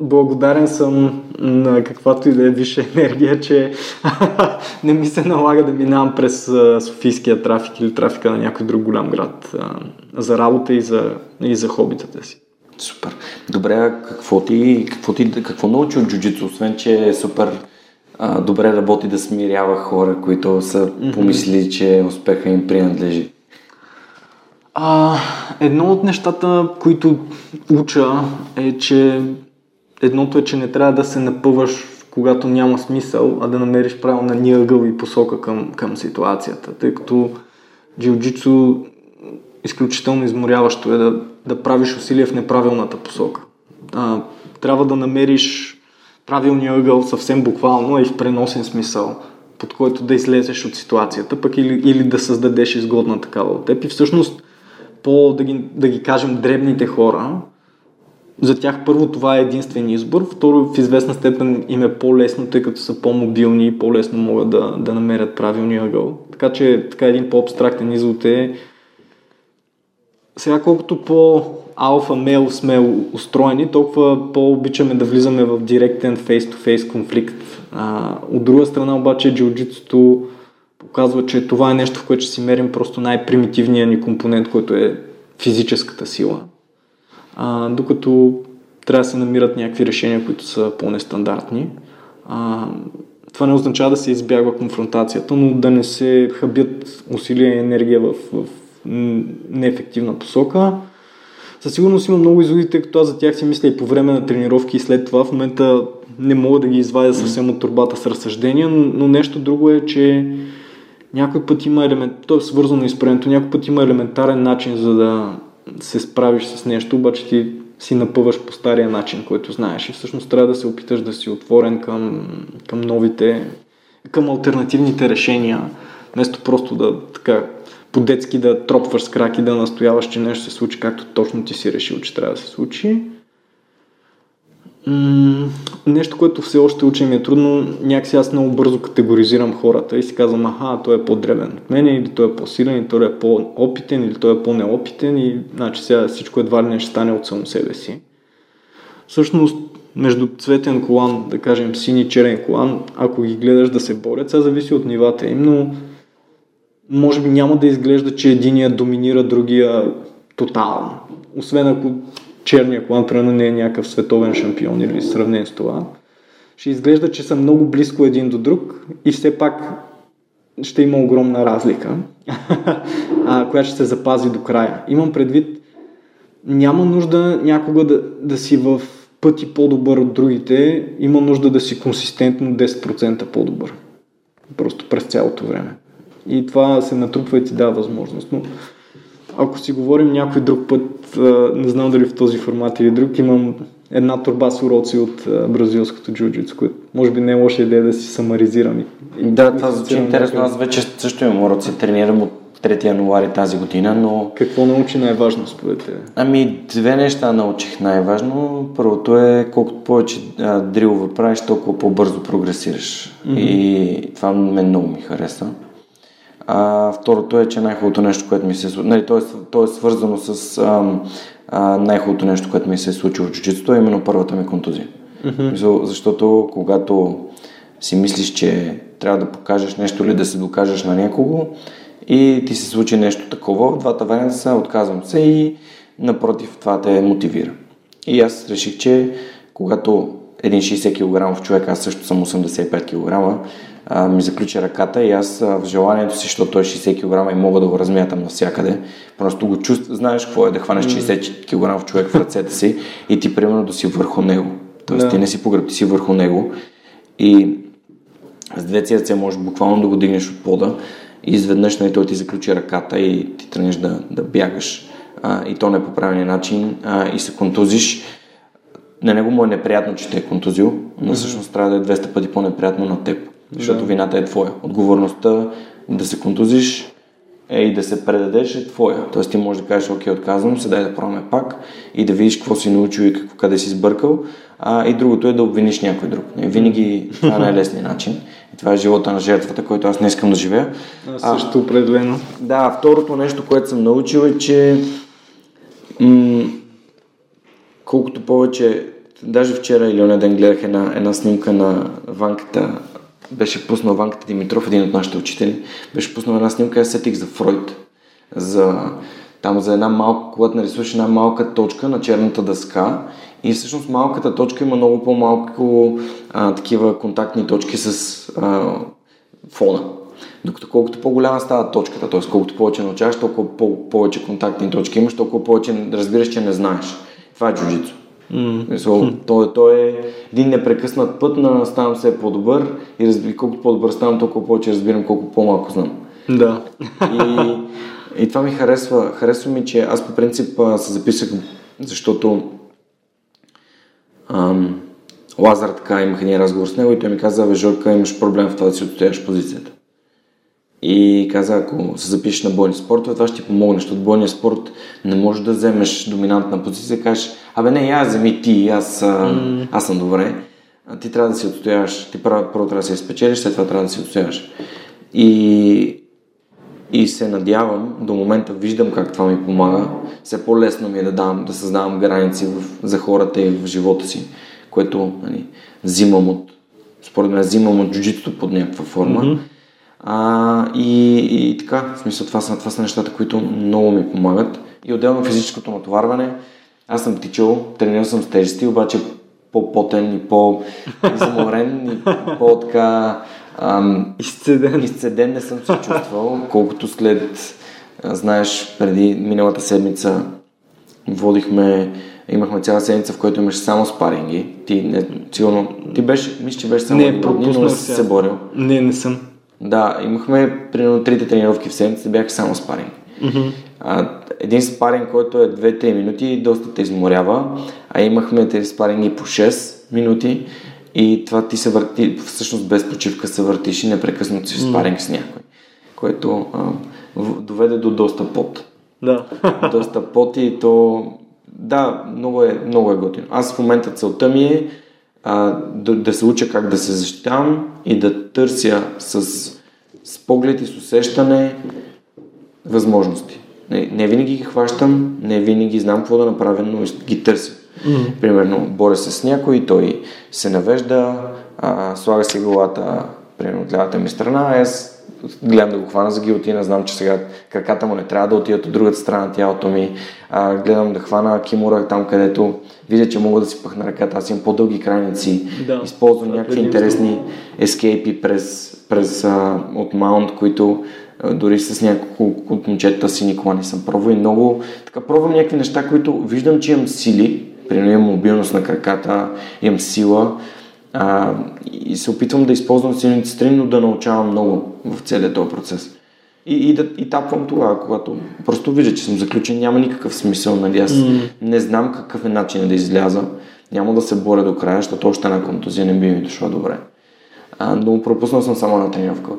Благодарен съм на каквато и да е висша енергия, че не ми се налага да минавам през а, Софийския трафик или трафика на някой друг голям град а, за работа и за, и за хобитата си. Супер. Добре, какво ти, какво ти какво научи от джуджицу, освен че е супер а, добре работи да смирява хора, които са помислили, че успеха им принадлежи? А, едно от нещата, които уча е, че едното е, че не трябва да се напъваш когато няма смисъл, а да намериш правилна ни ъгъл и посока към, към ситуацията, тъй като джиу-джитсу изключително изморяващо е да, да правиш усилия в неправилната посока. А, трябва да намериш правилния ъгъл съвсем буквално и в преносен смисъл, под който да излезеш от ситуацията, пък или, или да създадеш изгодна такава от теб. И всъщност, по, да ги, да ги кажем, дребните хора, за тях първо това е единствен избор, второ в известна степен им е по-лесно, тъй като са по-мобилни и по-лесно могат да, да намерят правилния ъгъл. Така че така един по-абстрактен извод е сега колкото по алфа мейл сме устроени, толкова по-обичаме да влизаме в директен фейс-то-фейс конфликт. А, от друга страна обаче джиу-джитсото показва, че това е нещо, в което си мерим просто най-примитивният ни компонент, който е физическата сила. А, докато трябва да се намират някакви решения, които са по-нестандартни. А, това не означава да се избягва конфронтацията, но да не се хабят усилия и енергия в, в неефективна посока. Със сигурност има много изводи, тъй като аз за тях си мисля и по време на тренировки и след това. В момента не мога да ги извадя съвсем от турбата с разсъждения, но нещо друго е, че някой път има елемент, то е свързано изпрението, някой път има елементарен начин за да се справиш с нещо, обаче ти си напъваш по стария начин, който знаеш и всъщност трябва да се опиташ да си отворен към, към новите, към альтернативните решения, вместо просто да така по-детски да тропваш с крак и да настояваш, че нещо се случи както точно ти си решил, че трябва да се случи. М- нещо, което все още учим е трудно, някакси аз много бързо категоризирам хората и си казвам, аха, той е по-древен от мен, или той е по-силен, или той е по-опитен, или той е по-неопитен и значи сега всичко едва ли не ще стане от само себе си. Всъщност, между цветен колан, да кажем сини черен колан, ако ги гледаш да се борят, сега зависи от нивата им, но може би няма да изглежда, че единия доминира другия тотално. Освен ако черния клан, примерно, не е някакъв световен шампион или сравнен с това. Ще изглежда, че са много близко един до друг и все пак ще има огромна разлика, която ще се запази до края. Имам предвид, няма нужда някога да, да си в пъти по-добър от другите, има нужда да си консистентно 10% по-добър. Просто през цялото време. И това се натрупва и ти дава възможност. Но ако си говорим някой друг път, не знам дали в този формат или друг, имам една турба с уроци от бразилското джуджицу, което може би не е лоша идея да си самаризирам. Да, това звучи интересно. Аз вече също имам уроци, тренирам от 3 януари тази година, но... Какво научи най-важно според теб? Ами, две неща научих най-важно. Първото е, колкото повече а, дрилове правиш, толкова по-бързо прогресираш. Mm-hmm. И това мен много ми хареса. А, второто е, че най-хубавото нещо, което ми се нали, то, е, то е свързано с а, а, най-хубавото нещо, което ми се е случило в джуджитото, е именно първата ми контузия. Mm-hmm. Защото когато си мислиш, че трябва да покажеш нещо или да се докажеш на някого и ти се случи нещо такова, двата варианта са отказвам се и напротив това те мотивира. И аз реших, че когато един 60 кг човек, аз също съм 85 кг, а, ми заключи ръката и аз а, в желанието си, защото той е 60 кг и мога да го размятам навсякъде, просто го чувствам, знаеш какво е да хванеш 60 кг човек в ръцете си и ти примерно да си върху него. Тоест да. ти не си погреб, ти си върху него. И с две ръце можеш буквално да го дигнеш от пода и изведнъж нали, той ти заключи ръката и ти тръгнеш да, да бягаш. А, и то не по правилния начин. А, и се контузиш. На него му е неприятно, че те е контузил, но всъщност трябва да е 200 пъти по-неприятно на теб защото да. вината е твоя. Отговорността да се контузиш е и да се предадеш е твоя. Тоест ти можеш да кажеш, окей, отказвам се, дай да пробваме пак и да видиш какво си научил и какво, къде си сбъркал. А, и другото е да обвиниш някой друг. Не, винаги това е най-лесният начин. И това е живота на жертвата, който аз не искам да живея. А, също определено. Да, второто нещо, което съм научил е, че м- колкото повече, даже вчера или оня ден гледах една, една снимка на ванката беше пуснал Ванката Димитров, един от нашите учители, беше пуснал една снимка, аз сетих за Фройд. За, там за една малка, когато нарисуваш една малка точка на черната дъска и всъщност малката точка има много по-малко а, такива контактни точки с а, фона. Докато колкото по-голяма става точката, т.е. колкото повече научаваш, толкова по- повече контактни точки имаш, толкова повече разбираш, че не знаеш. Това е джуджицу. Mm. То, то е един непрекъснат път на ставам се по-добър и разби, колкото по-добър ставам, толкова повече разбирам колко по-малко знам. Да. И, и това ми харесва. Харесва ми, че аз по принцип се записах, защото ам, Лазар така имах един разговор с него и той ми каза, бе, Жорка, имаш проблем в това да си отстояш позицията. И каза, ако се запишеш на бойни спортове, това ще ти помогне, защото бойния спорт не можеш да вземеш доминантна позиция и кажеш, абе не, аз вземи ти, аз, mm. аз съм добре. А ти трябва да си отстояваш, ти първо, първо трябва да се изпечелиш, след това трябва да си отстояваш. И, и се надявам, до момента виждам как това ми помага, все по-лесно ми е да, дам, да създавам граници в, за хората и в живота си, което нали, взимам от, според мен взимам от джуджитото под някаква форма. Mm-hmm а, и, и така, в смисъл това са, това са нещата, които много ми помагат. И отделно физическото натоварване. Аз съм тичал, тренирал съм с тежести, обаче по-потен и по-изморен и по-така ам, изцеден. изцеден не съм се чувствал, колкото след, а, знаеш, преди миналата седмица водихме, имахме цяла седмица, в която имаше само спаринги. Ти, не, сигурно, ти беше, мисля, че беше само не, дни, но не си се борил. Не, не съм. Да, имахме примерно трите тренировки в седмица, бяха само спаринг. Mm-hmm. А, един спаринг, който е 2-3 минути, доста те изморява, а имахме тези спаринги по 6 минути и това ти се върти, всъщност без почивка се въртиш и непрекъснато си в спаринг mm-hmm. с някой, което а, доведе до доста пот. Да. доста пот и то, да, много е, много е готино. Аз в момента целта ми е а, да, да се уча как да се защитавам и да търся с, с поглед и с усещане възможности. Не, не винаги ги хващам, не винаги знам какво да направя, но ги търся. Mm-hmm. Примерно, боря се с някой, той се навежда, а, слага си главата, примерно от лявата ми страна, аз гледам да го хвана за гилотина, знам, че сега краката му не трябва да отидат от другата страна на тялото ми. А, гледам да хвана кимура там, където видя, че мога да си пъхна ръката. Аз имам по-дълги крайници. Да, Използвам някакви интересни ескейпи през, през а, от маунт, които а, дори с няколко от момчета си никога не съм пробвал и много така пробвам някакви неща, които виждам, че имам сили, примерно имам мобилност на краката, имам сила, а, и се опитвам да използвам силните страни, но да научавам много в целият този процес. И, и, да, и тапвам тогава, когато просто вижда, че съм заключен, няма никакъв смисъл, нали? Аз mm. не знам какъв е начин да изляза, няма да се боря до края, защото още една контузия не би ми дошла добре. А, но пропуснал съм само на тренировка.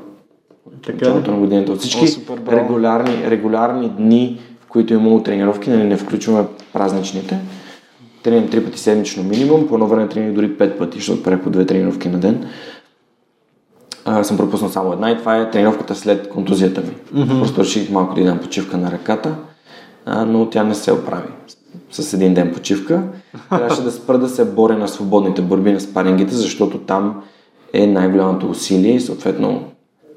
Така началото на годината. От всички О, регулярни, регулярни дни, в които е имало тренировки, нали, не включваме празничните, тренирам три пъти седмично минимум, по едно време тренирам дори пет пъти, защото правя по две тренировки на ден. А, съм пропуснал само една и това е тренировката след контузията ми. Mm-hmm. Просто реших малко да дам почивка на ръката, а, но тя не се оправи с един ден почивка. Трябваше да спра да се боря на свободните борби на спарингите, защото там е най-голямото усилие и съответно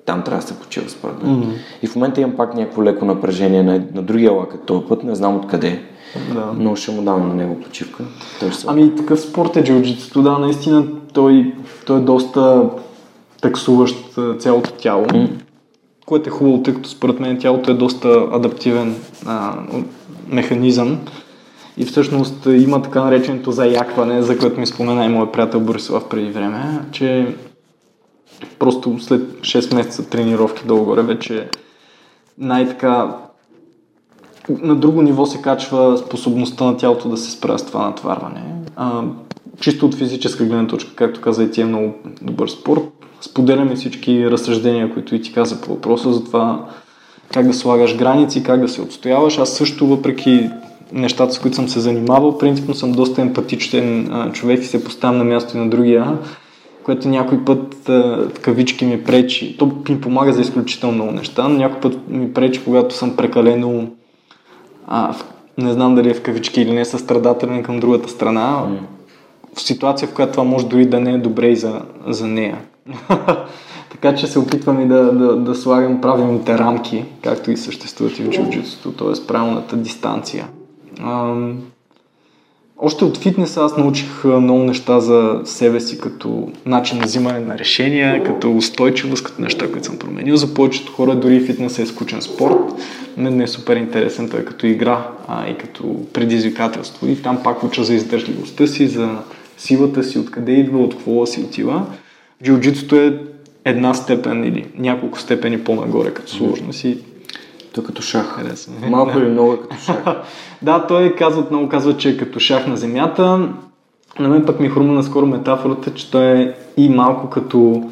там трябва да се почива според мен. Mm-hmm. И в момента имам пак някакво леко напрежение на, на другия лакът този път, не знам откъде. Да. Но ще му дам на него почивка. Той ще ами такъв спорт е джиу-джитсото, да, наистина той, той е доста таксуващ цялото тяло, mm. което е хубаво, тъй като според мен тялото е доста адаптивен а, механизъм и всъщност има така нареченото заякване, за което ми спомена и моят приятел Борислав преди време, че просто след 6 месеца тренировки долу-горе вече най-така на друго ниво се качва способността на тялото да се справя с това натварване. А, чисто от физическа гледна точка, както каза и ти е много добър спорт. Споделяме всички разсъждения, които и ти каза по въпроса за това как да слагаш граници, как да се отстояваш. Аз също, въпреки нещата, с които съм се занимавал, принципно съм доста емпатичен а, човек и се поставям на място на другия, което някой път а, кавички ми пречи. То ми помага за изключително много неща, но някой път ми пречи, когато съм прекалено а, не знам дали е в кавички или не, състрадателен към другата страна, mm. в ситуация, в която това може дори да не е добре и за, за нея. така че се опитвам и да, да, да слагам правилните рамки, както и съществуват и в джуджитството, т.е. правилната дистанция. Ам, още от фитнеса аз научих много неща за себе си, като начин на взимане на решения, като устойчивост, като неща, които съм променил. За повечето хора дори фитнес е скучен спорт. Мен не е супер интересен, той е като игра а, и като предизвикателство. И там пак уча за издържливостта си, за силата си, откъде идва, от какво си отива. Джиу-джитсото е една степен или няколко степени по-нагоре като сложност и той е като шах. Харесва. Малко или много е като шах. да, той казва, много казва, че е като шах на земята. На мен пък ми хрумна наскоро метафората, че той е и малко като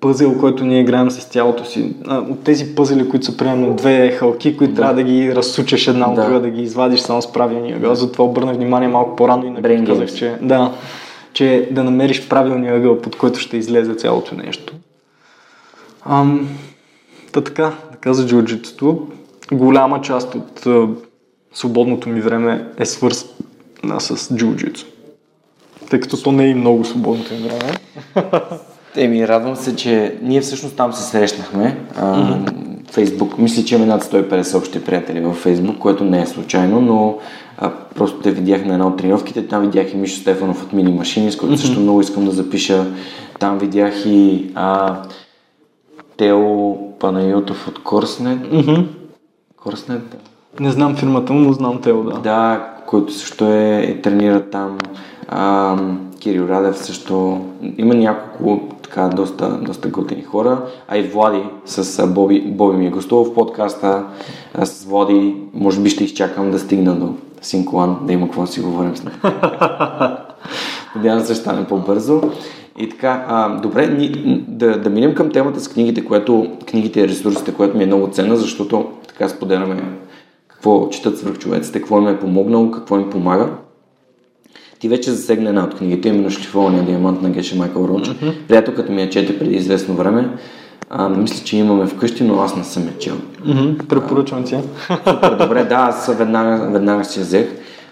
пъзел, който ние играем с тялото си. От тези пъзели, които са примерно две халки, които да. трябва да ги разсучаш една от да. друга, да ги извадиш само с правилния ъгъл. Затова обърнах внимание малко по-рано и на казах, че, да, че да намериш правилния ъгъл, под който ще излезе цялото нещо. Ам, та така, така за джиу-джитото. Голяма част от а, свободното ми време е свързана с джиу-джитсо. Тъй като то не е и много свободното ми време. Еми, радвам се, че ние всъщност там се срещнахме. А, Фейсбук. Мисля, че имаме над 150 общи приятели във Фейсбук, което не е случайно, но а, просто те видях на една от тренировките. Там видях и Мишо Стефанов от Мини Машини, с който mm-hmm. също много искам да запиша. Там видях и а, Тео Панайотов от Корснет. Mm-hmm. Корснет, да. Не знам фирмата му, но знам Тео, да. Да, който също е, е тренира там. А, Кирил Радев също. Има няколко така доста, доста готини хора. А и Влади с Боби, Боби ми е гостувал в подкаста. А с Влади може би ще изчакам да стигна до Синколан, да има какво да си говорим с него. Надявам се ще стане по-бързо. И така, а, добре, ни, да, да минем към темата с книгите, което, книгите и ресурсите, което ми е много ценна, защото така споделяме какво четат свръхчовеците, какво им е помогнало, какво им помага. Ти вече засегна една от книгите, именно Шлифования диамант на Геше Майкъл Роч. Mm-hmm. Приятелката ми я чете преди известно време. А, мисля, че имаме вкъщи, но аз не съм я чел. Mm-hmm. Препоръчвам ти. Супер, добре, да, аз веднага, веднага си я взех.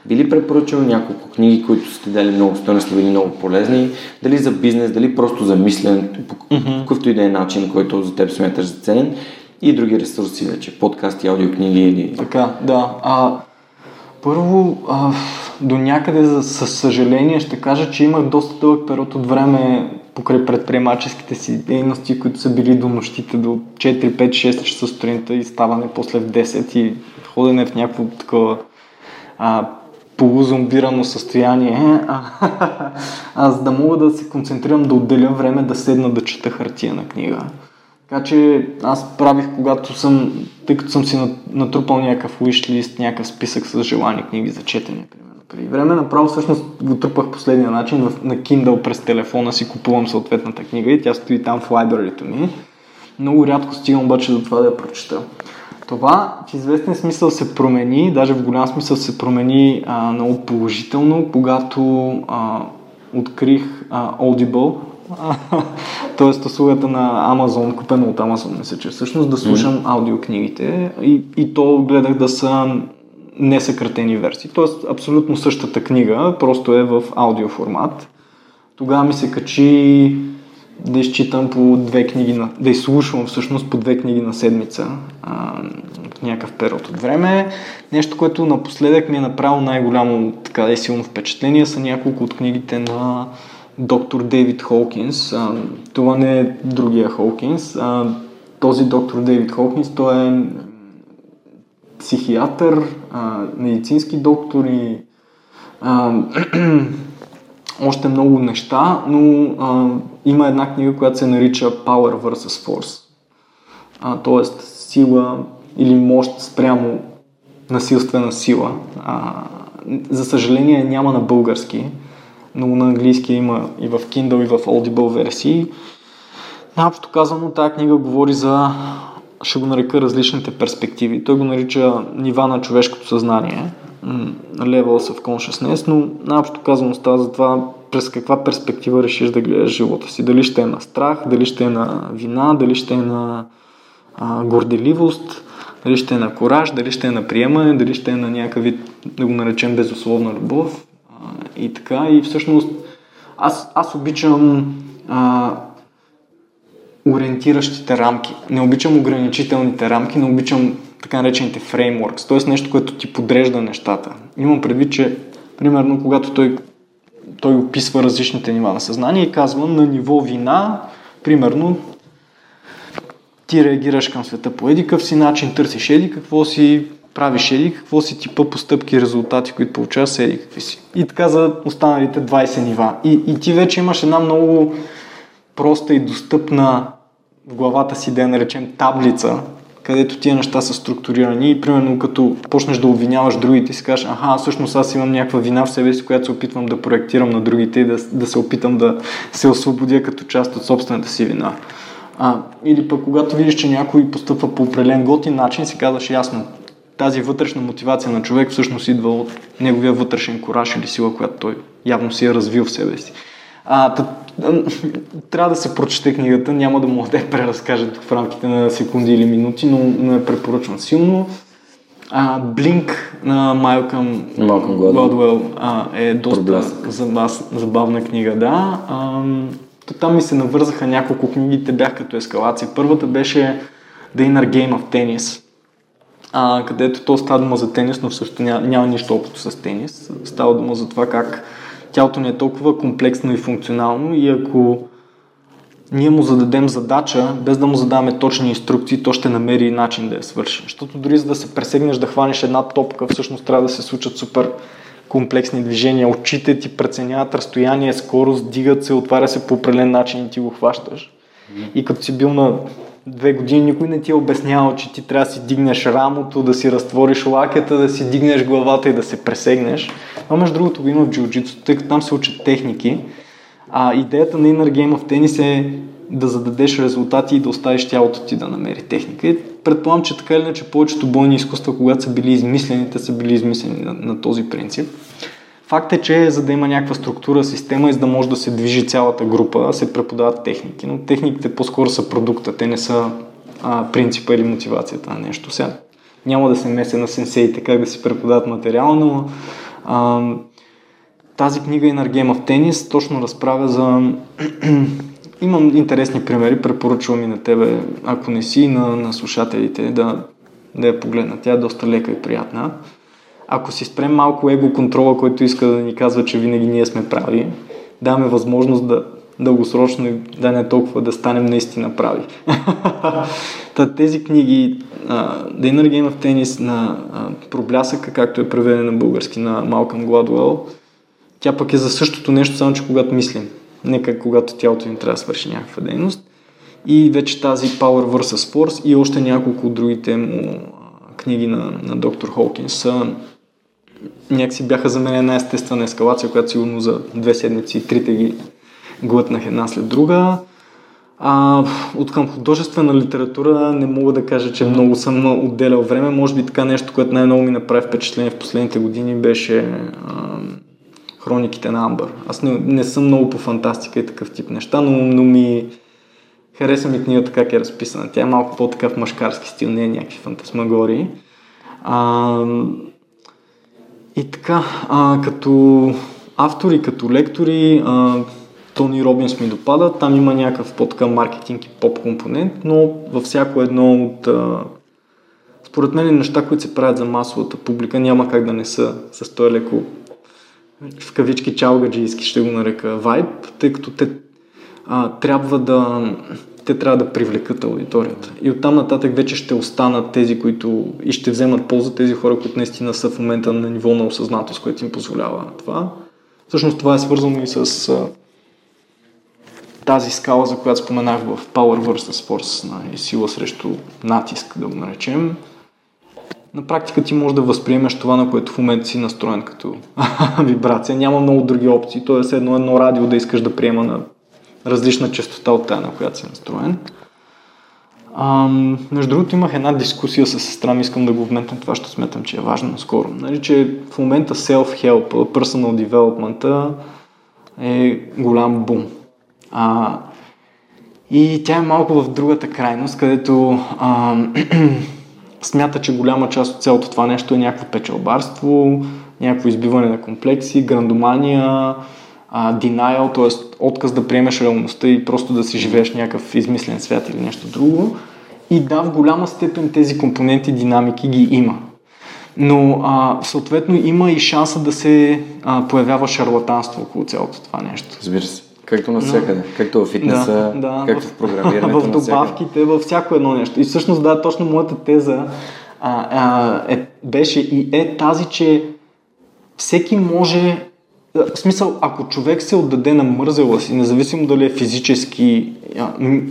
Би ли препоръчал няколко книги, които сте дали много стойностни, били много полезни, дали за бизнес, дали просто за мисленето, по mm-hmm. какъвто и да е начин, който за теб смяташ за ценен и други ресурси вече, подкасти, аудиокниги или... Така, да. А, първо, а, до някъде, за, със съжаление, ще кажа, че имах доста дълъг период от време покрай предприемаческите си дейности, които са били до нощите до 4, 5, 6 часа сутринта и ставане после в 10 и ходене в някакво такова а, полузомбирано състояние, а, а, за да мога да се концентрирам, да отделя време да седна да чета хартия на книга. Така че аз правих, когато съм, тъй като съм си натрупал някакъв wishlist, някакъв списък с желани книги за четене, примерно. Преди време направо всъщност го трупах последния начин, на Kindle през телефона си купувам съответната книга и тя стои там в лайбрарито ми. Много рядко стигам обаче до това да я прочета. Това в известен смисъл се промени, даже в голям смисъл се промени а, много положително, когато а, открих а, Audible, т.е. услугата на Amazon, купена от Amazon, мисля, че всъщност да слушам mm. аудиокнигите и, и то гледах да са несъкратени версии. Т.е. абсолютно същата книга, просто е в аудиоформат. Тогава ми се качи да изчитам по две книги, на, да изслушвам всъщност по две книги на седмица а, в някакъв период от време. Нещо, което напоследък ми е направило най-голямо така да е силно впечатление са няколко от книгите на доктор Дейвид Холкинс. А, това не е другия Холкинс. А, този доктор Дейвид Холкинс, той е психиатър, а, медицински доктор и а, още много неща, но а, има една книга, която се нарича Power vs. Force. т.е. сила или мощ спрямо насилствена сила. А, за съжаление няма на български, но на английски има и в Kindle и в Audible версии. Общо казано, тази книга говори за, ще го нарека различните перспективи. Той го нарича нива на човешкото съзнание, levels of consciousness, но наобщо казано става за това през каква перспектива решиш да гледаш живота си. Дали ще е на страх, дали ще е на вина, дали ще е на а, горделивост, дали ще е на кораж, дали ще е на приемане, дали ще е на някакъв вид, да го наречем, безусловна любов а, и така. И всъщност аз, аз обичам а, ориентиращите рамки. Не обичам ограничителните рамки, не обичам така наречените фреймворкс, т.е. нещо, което ти подрежда нещата. Имам предвид, че примерно когато той, той описва различните нива на съзнание и казва на ниво вина, примерно ти реагираш към света по еди си начин, търсиш еди какво си, правиш еди какво си типа постъпки, резултати, които получаваш с еди какви си. И така за останалите 20 нива. И, и ти вече имаш една много проста и достъпна в главата си, да я наречем таблица, където тия неща са структурирани и примерно като почнеш да обвиняваш другите си кажеш, аха, всъщност аз имам някаква вина в себе си, която се опитвам да проектирам на другите и да, да се опитам да се освободя като част от собствената си вина. А, или пък когато видиш, че някой постъпва по определен готин начин, си казваш ясно, тази вътрешна мотивация на човек всъщност идва от неговия вътрешен кораж или сила, която той явно си е развил в себе си. А, тъ, трябва да се прочете книгата, няма да мога да я преразкажа в рамките на секунди или минути, но, я препоръчвам силно. А, Блинк на Малкъм Гладуел е доста забавна книга, да. А, то там ми се навързаха няколко книги, те бях като ескалация. Първата беше The Inner Game of Tennis, а, където то става дума за тенис, но всъщност няма, няма нищо общо с тенис. Става дума за това как тялото ни е толкова комплексно и функционално и ако ние му зададем задача, без да му задаваме точни инструкции, то ще намери начин да я свърши. Защото дори за да се пресегнеш да хванеш една топка, всъщност трябва да се случат супер комплексни движения. Очите ти преценяват разстояние, скорост, дигат се, отваря се по определен начин и ти го хващаш. И като си бил на две години, никой не ти е обяснявал, че ти трябва да си дигнеш рамото, да си разтвориш лакета, да си дигнеш главата и да се пресегнеш. Но между другото го има в джиу-джитсу, тъй като там се учат техники. А идеята на Inner Game of Tennis е да зададеш резултати и да оставиш тялото ти да намери техника. И предполагам, че така или иначе повечето бойни изкуства, когато са били измислени, те са били измислени на, на този принцип. Факт е, че за да има някаква структура, система и за да може да се движи цялата група, се преподават техники. Но техниките по-скоро са продукта, те не са а, принципа или мотивацията на нещо. Сега няма да се меся на сенсеите как да си преподават материал, но А, тази книга Game of Tennis точно разправя за... Имам интересни примери, препоръчвам и на тебе, ако не си, на, на слушателите да, да я погледнат. Тя е доста лека и приятна. Ако си спрем малко его контрола, който иска да ни казва, че винаги ние сме прави, даваме възможност да дългосрочно и да не толкова да станем наистина прави. Та, тези книги, Inner Game of Tennis на uh, Проблясъка, както е преведен на български на Малкъм Гладуел, тя пък е за същото нещо, само че когато мислим. Нека когато тялото ни трябва да свърши някаква дейност. И вече тази Power vs. Force и още няколко от другите му книги на, на доктор Холкинс са някакси бяха за мен една естествена ескалация, която сигурно за две седмици, трите ги глътнах една след друга. А, от към художествена литература не мога да кажа, че много съм отделял време. Може би така нещо, което най-много ми направи впечатление в последните години беше а, Хрониките на Амбър. Аз не, не съм много по фантастика и такъв тип неща, но, но ми хареса ми книгата как е разписана. Тя е малко по-такъв мъжкарски стил, не е някакви фантасмагории. А, и така, а, като автори, като лектори, а, Тони Робинс ми допада. Там има някакъв по-така маркетинг и поп компонент, но във всяко едно от а, според мен неща, които се правят за масовата публика, няма как да не са с този леко в кавички чалгаджийски, ще го нарека, вайб, тъй като те а, трябва да те трябва да привлекат аудиторията. И оттам нататък вече ще останат тези, които и ще вземат полза тези хора, които наистина са в момента на ниво на осъзнатост, което им позволява това. Всъщност това е свързано и с а, тази скала, за която споменах в Power vs. Force, на сила срещу натиск, да го наречем. На практика ти можеш да възприемеш това, на което в момента си настроен като вибрация. Няма много други опции. Тоест едно едно радио да искаш да приема на различна частота от тази, на която си настроен. А, между другото имах една дискусия с сестра ми, искам да го вметна, това ще сметам, че е важно скоро. Нали, че в момента self-help, personal development е голям бум. А, и тя е малко в другата крайност, където а, смята, че голяма част от цялото това нещо е някакво печалбарство, някакво избиване на комплекси, грандомания, а, denial, т.е. отказ да приемеш реалността и просто да си живееш някакъв измислен свят или нещо друго. И да, в голяма степен тези компоненти, динамики ги има. Но а, съответно има и шанса да се а, появява шарлатанство около цялото това нещо. Разбира се. Както навсякъде. Както в фитнеса, да, да, както в, в програмирането. в добавките, във всяко едно нещо. И всъщност, да, точно моята теза а, а, е, беше и е тази, че всеки може в смисъл, ако човек се отдаде на мързела си, независимо дали е физически,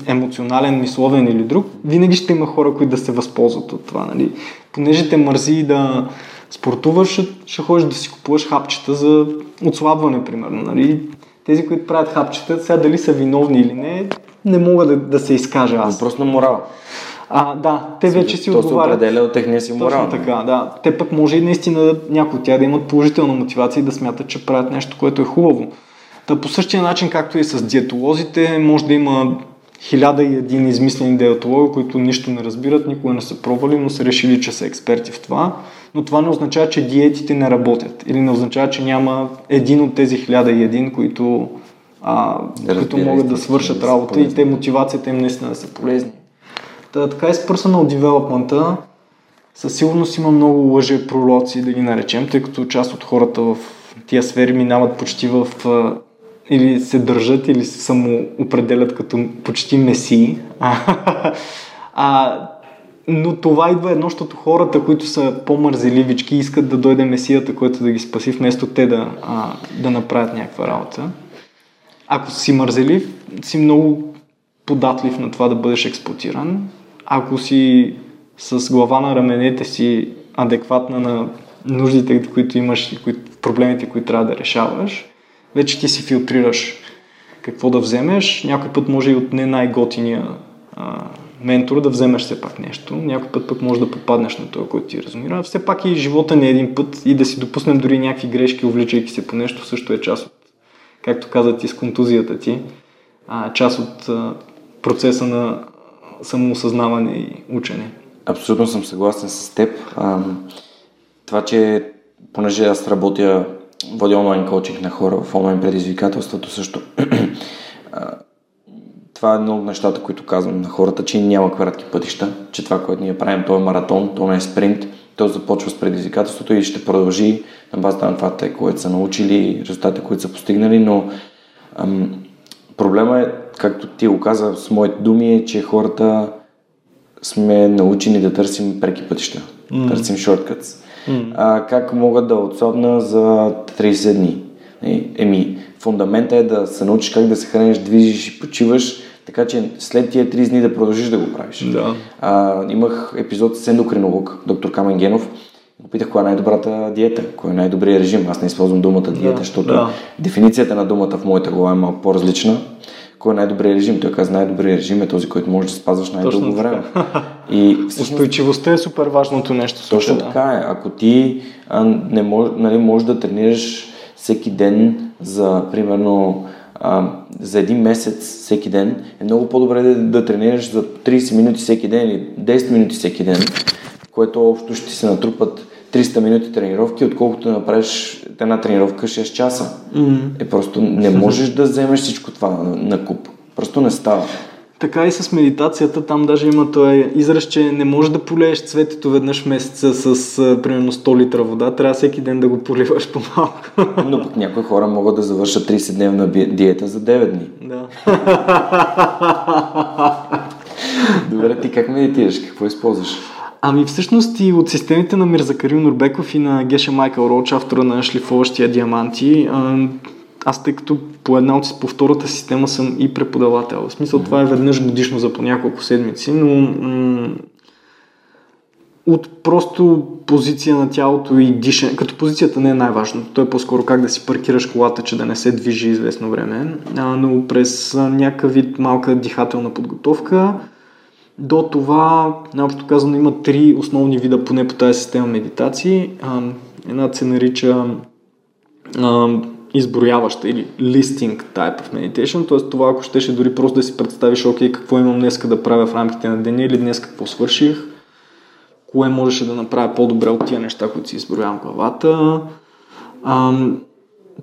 емоционален, мисловен или друг, винаги ще има хора, които да се възползват от това. Нали? Понеже те мързи да спортуваш, ще, ще ходиш да си купуваш хапчета за отслабване, примерно. Нали? Тези, които правят хапчета, сега дали са виновни или не, не мога да, да се изкажа аз. Просто на морал. А, да, те вече си отговарят. То се определя от техния си морал. Точно така, да. Те пък може и наистина някои от тях да имат положителна мотивация и да смятат, че правят нещо, което е хубаво. Та по същия начин, както и с диетолозите, може да има хиляда и един измислени диетологи, които нищо не разбират, никога не са пробвали, но са решили, че са експерти в това. Но това не означава, че диетите не работят. Или не означава, че няма един от тези хиляда и един, които, а, които могат да свършат работа и те мотивацията им наистина да са полезни. Та, така и с personal development със сигурност има много лъже пролоци, да ги наречем, тъй като част от хората в тия сфери минават почти в или се държат, или се самоопределят като почти месии. а, но това идва едно, защото хората, които са по-мързеливички, искат да дойде месията, който да ги спаси, вместо те да, а, да направят някаква работа. Ако си мързелив, си много податлив на това да бъдеш експлуатиран. Ако си с глава на раменете си адекватна на нуждите, които имаш и проблемите, които трябва да решаваш, вече ти си филтрираш какво да вземеш. Някой път може и от не най-готиния а, ментор да вземеш все пак нещо. Някой път пък може да попаднеш на това, който ти разумира. Все пак и живота не е един път и да си допуснем дори някакви грешки, увличайки се по нещо, също е част от, както каза ти, с контузията ти, а, част от а, процеса на самоосъзнаване и учене. Абсолютно съм съгласен с теб. Това, че понеже аз работя, водя онлайн коучинг на хора в онлайн предизвикателството също. това е едно от нещата, които казвам на хората, че няма кратки пътища, че това, което ние правим, то е маратон, то не е спринт, то започва с предизвикателството и ще продължи на базата на това, което са научили, резултатите, които са постигнали, но ам, проблема е, както ти го каза с моите думи, е, че хората сме научени да търсим преки пътища, mm. търсим shortcuts. Mm. А, как мога да отсобна за 30 дни? Еми, фундамента е да се научиш как да се храниш, движиш и почиваш, така че след тия 30 дни да продължиш да го правиш. Да. А, имах епизод с ендокринолог, доктор Камен Генов. Го питах коя е най-добрата диета, кой е най-добрият режим. Аз не използвам думата диета, да, защото да. дефиницията на думата в моята глава е малко по-различна. Кой е най-добрият режим? Той каза, най-добрият режим е този, който можеш да спазваш най-дълго време. И всъщност, Устойчивостта е супер важното нещо. Точно да. така е. Ако ти а, не мож, нали, можеш да тренираш всеки ден за, примерно, а, за един месец всеки ден, е много по-добре да, да тренираш за 30 минути всеки ден или 10 минути всеки ден, което общо ще се натрупат 300 минути тренировки, отколкото да направиш една тренировка 6 часа. Mm-hmm. Е, просто не можеш да вземеш всичко това на, на куп. Просто не става. Така и с медитацията, там даже има този израз, че не можеш да полееш цветето веднъж месеца с а, примерно 100 литра вода, трябва всеки ден да го поливаш по-малко. Но пък някои хора могат да завършат 30-дневна диета за 9 дни. Да. Добре, ти как медитираш? Какво използваш? Ами всъщност и от системите на Мирза Карил Нурбеков и на Геша Майкъл Роуч, автора на шлифоващия диаманти, аз тъй като по една от по втората система съм и преподавател. В смисъл това е веднъж годишно за по няколко седмици, но м- от просто позиция на тялото и дишане, като позицията не е най-важното, то е по-скоро как да си паркираш колата, че да не се движи известно време, а, но през някакъв вид малка дихателна подготовка, до това, наобщо казано, има три основни вида, поне по тази система медитации. Една се нарича изброяваща или listing type of meditation, т.е. това ако щеше дори просто да си представиш, окей, какво имам днеска да правя в рамките на деня или днес какво свърших, кое можеше да направя по-добре от тия неща, които си изброявам главата.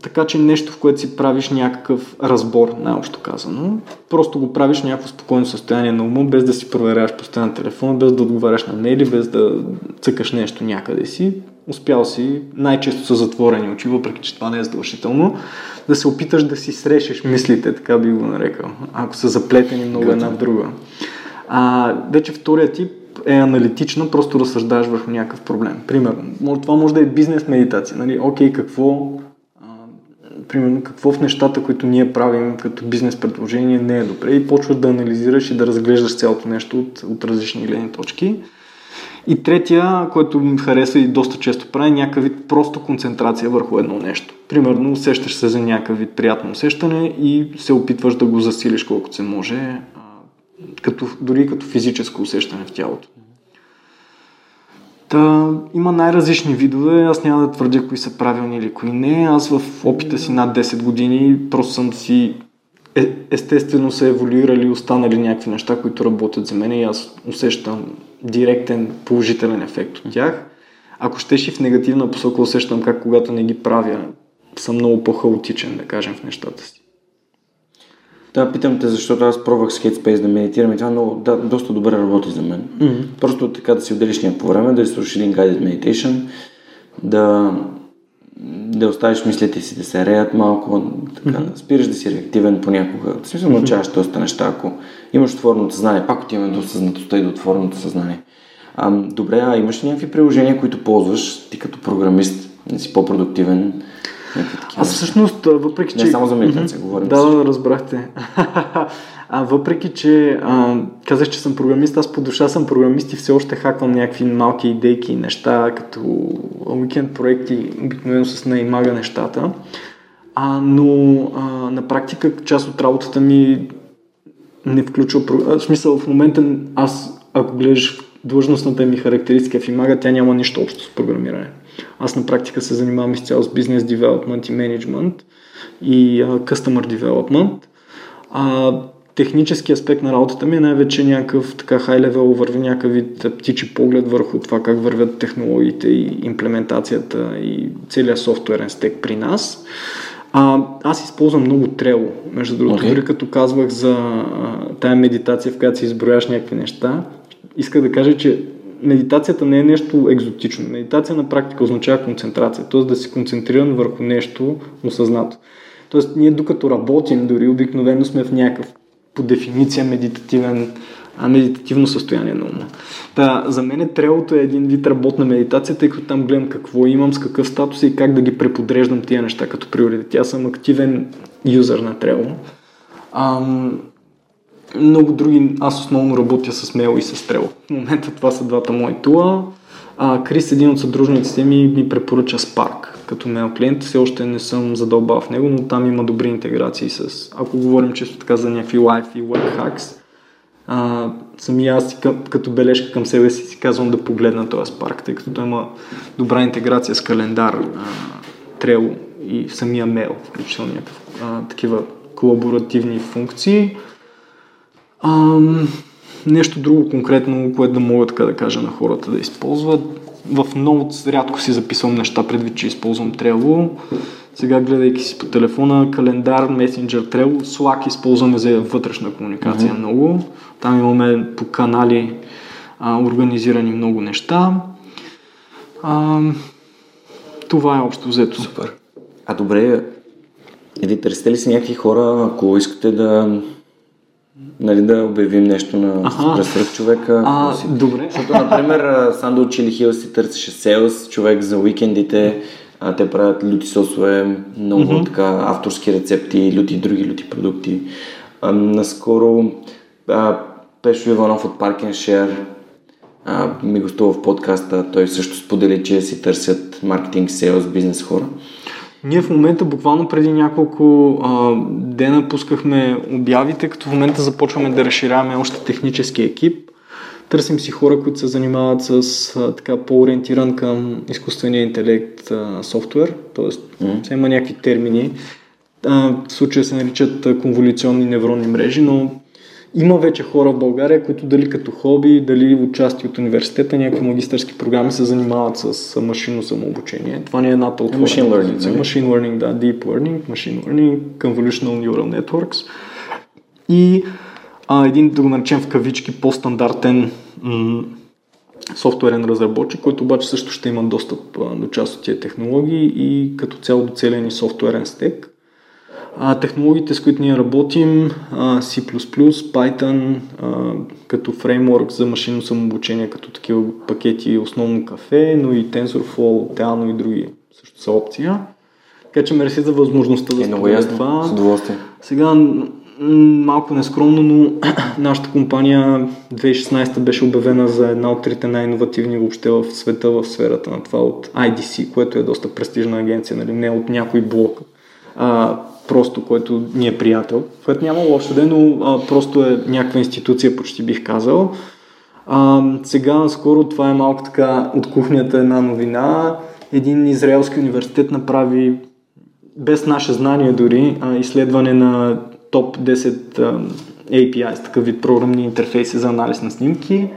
Така че нещо, в което си правиш някакъв разбор, най-общо казано. Просто го правиш в някакво спокойно състояние на ума, без да си проверяваш постоянно телефон, без да отговаряш на мейли, без да цъкаш нещо някъде си. Успял си, най-често са затворени очи, въпреки че това не е задължително, да се опиташ да си срещаш мислите, така би го нарекал, ако са заплетени много една в друга. А, вече втория тип е аналитична, просто разсъждаваш върху някакъв проблем. Примерно, това може да е бизнес медитация. Нали? Окей, какво примерно какво в нещата, които ние правим като бизнес предложение не е добре и почваш да анализираш и да разглеждаш цялото нещо от, от различни гледни точки. И третия, който ми харесва и доста често прави, някакъв вид просто концентрация върху едно нещо. Примерно усещаш се за някакъв вид приятно усещане и се опитваш да го засилиш колкото се може, като, дори като физическо усещане в тялото. Та, има най-различни видове, аз няма да твърдя кои са правилни или кои не. Аз в опита си над 10 години просто съм си е, естествено са еволюирали останали някакви неща, които работят за мен и аз усещам директен положителен ефект от тях. Ако щеш и в негативна посока усещам как когато не ги правя, съм много по-хаотичен, да кажем, в нещата си. Да, питам те, защото аз пробвах с Headspace да медитирам и това много, да, доста добре работи за мен. Mm-hmm. Просто така да си отделиш някакво време, да изслушаш един guided meditation, да, да оставиш мислите си да се реят малко, така, mm-hmm. спираш да си реактивен понякога. В смисъл научаваш mm-hmm. доста неща, ако имаш отворното съзнание, пак отиваме до съзнатостта и до отвореното съзнание. А, добре, а имаш ли някакви приложения, които ползваш ти като програмист, да си по-продуктивен? Аз всъщност, въпреки че... Не само за mm-hmm. говорим. Да, да, разбрахте. а въпреки, че а, казах, че съм програмист, аз по душа съм програмист и все още хаквам някакви малки идейки и неща, като уикенд проекти, обикновено с наимага нещата. А, но а, на практика част от работата ми не включва... В смисъл, в момента аз, ако гледаш длъжностната ми характеристика в Имага, тя няма нищо общо с програмиране. Аз на практика се занимавам изцяло с бизнес девелопмент и менеджмент и customer development. А, технически аспект на работата ми е най-вече някакъв така хай левел върви някакъв вид птичи поглед върху това как вървят технологиите и имплементацията и целият софтуерен стек при нас. А, аз използвам много трело, между другото, okay. дори като казвах за а, тая медитация, в която си изброяш някакви неща, иска да кажа, че медитацията не е нещо екзотично. Медитация на практика означава концентрация, т.е. да си концентриран върху нещо осъзнато. Тоест, ние докато работим, дори обикновено сме в някакъв по дефиниция медитативен, а, медитативно състояние на ума. Та, за мен трелото е един вид работна медитация, тъй като там гледам какво имам, с какъв статус и как да ги преподреждам тия неща като приоритет. Аз съм активен юзър на трело. Много други, аз основно работя с Мел и с Трело. В момента това са двата мои тула. А, Крис, един от съдружниците ми, ми препоръча Spark като мейл клиент. Все още не съм задълбал в него, но там има добри интеграции с, ако говорим често така за някакви лайф и web hacks, а, сами аз като бележка към себе си си казвам да погледна този Spark, тъй като той има добра интеграция с календар, Trello и самия мейл, включително някакъв, а, такива колаборативни функции. А, нещо друго конкретно, което да мога така да кажа на хората да използват. В Notes рядко си записвам неща, предвид, че използвам Trello. Сега, гледайки си по телефона, календар, Messenger, Trello, Slack използваме за вътрешна комуникация mm-hmm. много. Там имаме по канали а, организирани много неща. А, това е общо взето. Супер. А добре, или търсите ли си някакви хора, ако искате да нали, да обявим нещо на свръх човека. А, си... добре. Защото, например, Сандо Чили Хил си търсеше селс, човек за уикендите, а, те правят люти сосове, много mm-hmm. така авторски рецепти, люти други люти продукти. А, наскоро а, Пешо Иванов от а, ми гостува в подкаста. Той също сподели, че си търсят маркетинг, селс, бизнес хора. Ние в момента, буквално преди няколко а, дена, пускахме обявите, като в момента започваме да разширяваме още технически екип. Търсим си хора, които се занимават с а, така по-ориентиран към изкуствения интелект а, софтуер, т.е. Mm. има някакви термини. А, в случая се наричат конволюционни невронни мрежи, но има вече хора в България, които дали като хоби, дали участие от университета, някакви магистърски програми се занимават с машинно самообучение. Това не е едната от Machine learning. Нали? Machine learning, да. Deep learning, machine learning, convolutional neural networks. И а, един, да го наречем в кавички, по-стандартен м- софтуерен разработчик, който обаче също ще има достъп а, до част от тия технологии и като цяло до целия ни софтуерен стек. А, технологиите, с които ние работим, а, C++, Python, а, като фреймворк за машинно самообучение, като такива пакети, основно кафе, но и TensorFlow, Teano и други също са опция. Така че мерси за възможността да е, споделя това. С удоволствие. Сега малко нескромно, но нашата компания 2016 беше обявена за една от трите най-инновативни въобще в света в сферата на това от IDC, което е доста престижна агенция, нали? не от някой блок. А, просто, който ни е приятел, което няма лошо ден, но а, просто е някаква институция, почти бих казал. А, сега, скоро, това е малко така от кухнята една новина. Един израелски университет направи, без наше знание дори, а, изследване на топ 10 а, APIs, такъв вид програмни интерфейси за анализ на снимки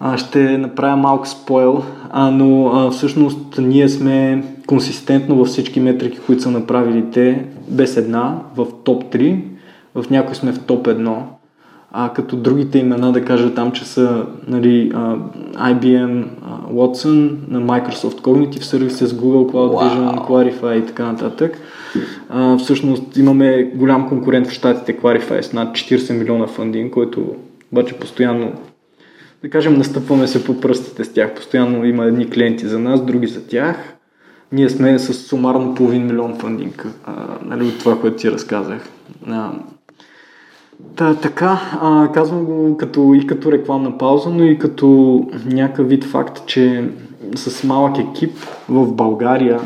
а, ще направя малко спойл, а, но а, всъщност ние сме консистентно във всички метрики, които са направили те, без една, в топ 3, в някои сме в топ 1, а като другите имена да кажа там, че са нали, а, IBM а, Watson, на Microsoft Cognitive Services, Google Cloud wow. Vision, Clarify и така нататък. А, всъщност имаме голям конкурент в щатите Clarify с над 40 милиона фандинг, който обаче постоянно да кажем, настъпваме се по пръстите с тях. Постоянно има едни клиенти за нас, други за тях. Ние сме с сумарно половин милион фандинг, нали, от това, което ти разказах. А, Та, така, а, казвам го като, и като рекламна пауза, но и като някакъв вид факт, че с малък екип в България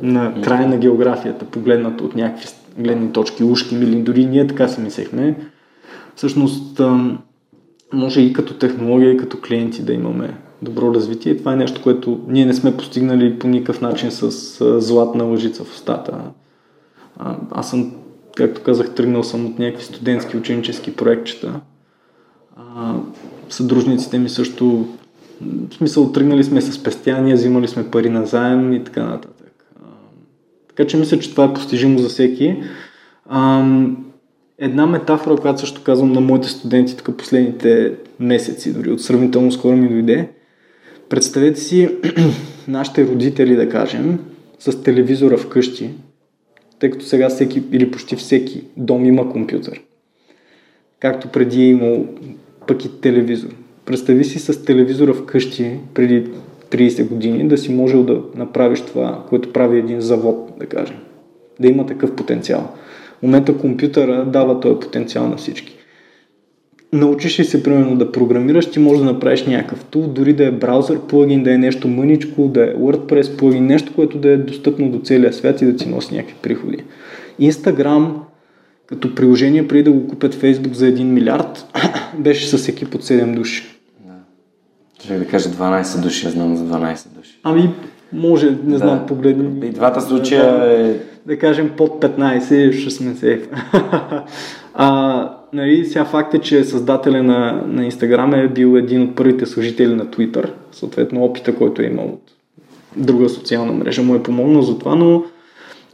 на края на географията, погледнато от някакви гледни точки, ушки, или дори ние така си мислехме, всъщност може и като технология, и като клиенти да имаме добро развитие. Това е нещо, което ние не сме постигнали по никакъв начин с златна лъжица в устата. Аз съм както казах, тръгнал съм от някакви студентски ученически проектчета. Съдружниците ми също, в смисъл, тръгнали сме с спестяния, взимали сме пари на заем и така нататък. Така че мисля, че това е постижимо за всеки. Една метафора, която също казвам на моите студенти тук последните месеци, дори от сравнително скоро ми дойде. Представете си нашите родители, да кажем, с телевизора вкъщи, тъй като сега всеки или почти всеки дом има компютър. Както преди е имал пък и телевизор. Представи си с телевизора вкъщи преди 30 години да си можел да направиш това, което прави един завод, да кажем. Да има такъв потенциал. В момента компютъра дава този потенциал на всички. Научиш ли се, примерно, да програмираш, ти можеш да направиш някакъв тул, дори да е браузър плагин, да е нещо мъничко, да е WordPress плагин, нещо, което да е достъпно до целия свят и да ти носи някакви приходи. Instagram, като приложение, преди да го купят Facebook за 1 милиард, беше с екип от 7 души. Ще да кажа 12 души, я знам за 12 души. Ами, може, не да. знам, погледнем. И двата случая е... Да кажем под 15, ще сме сейф. а, нали, сега факт е, че създателя на, на Instagram е бил един от първите служители на Twitter. Съответно, опита, който е имал от друга социална мрежа му е помогнал за това, но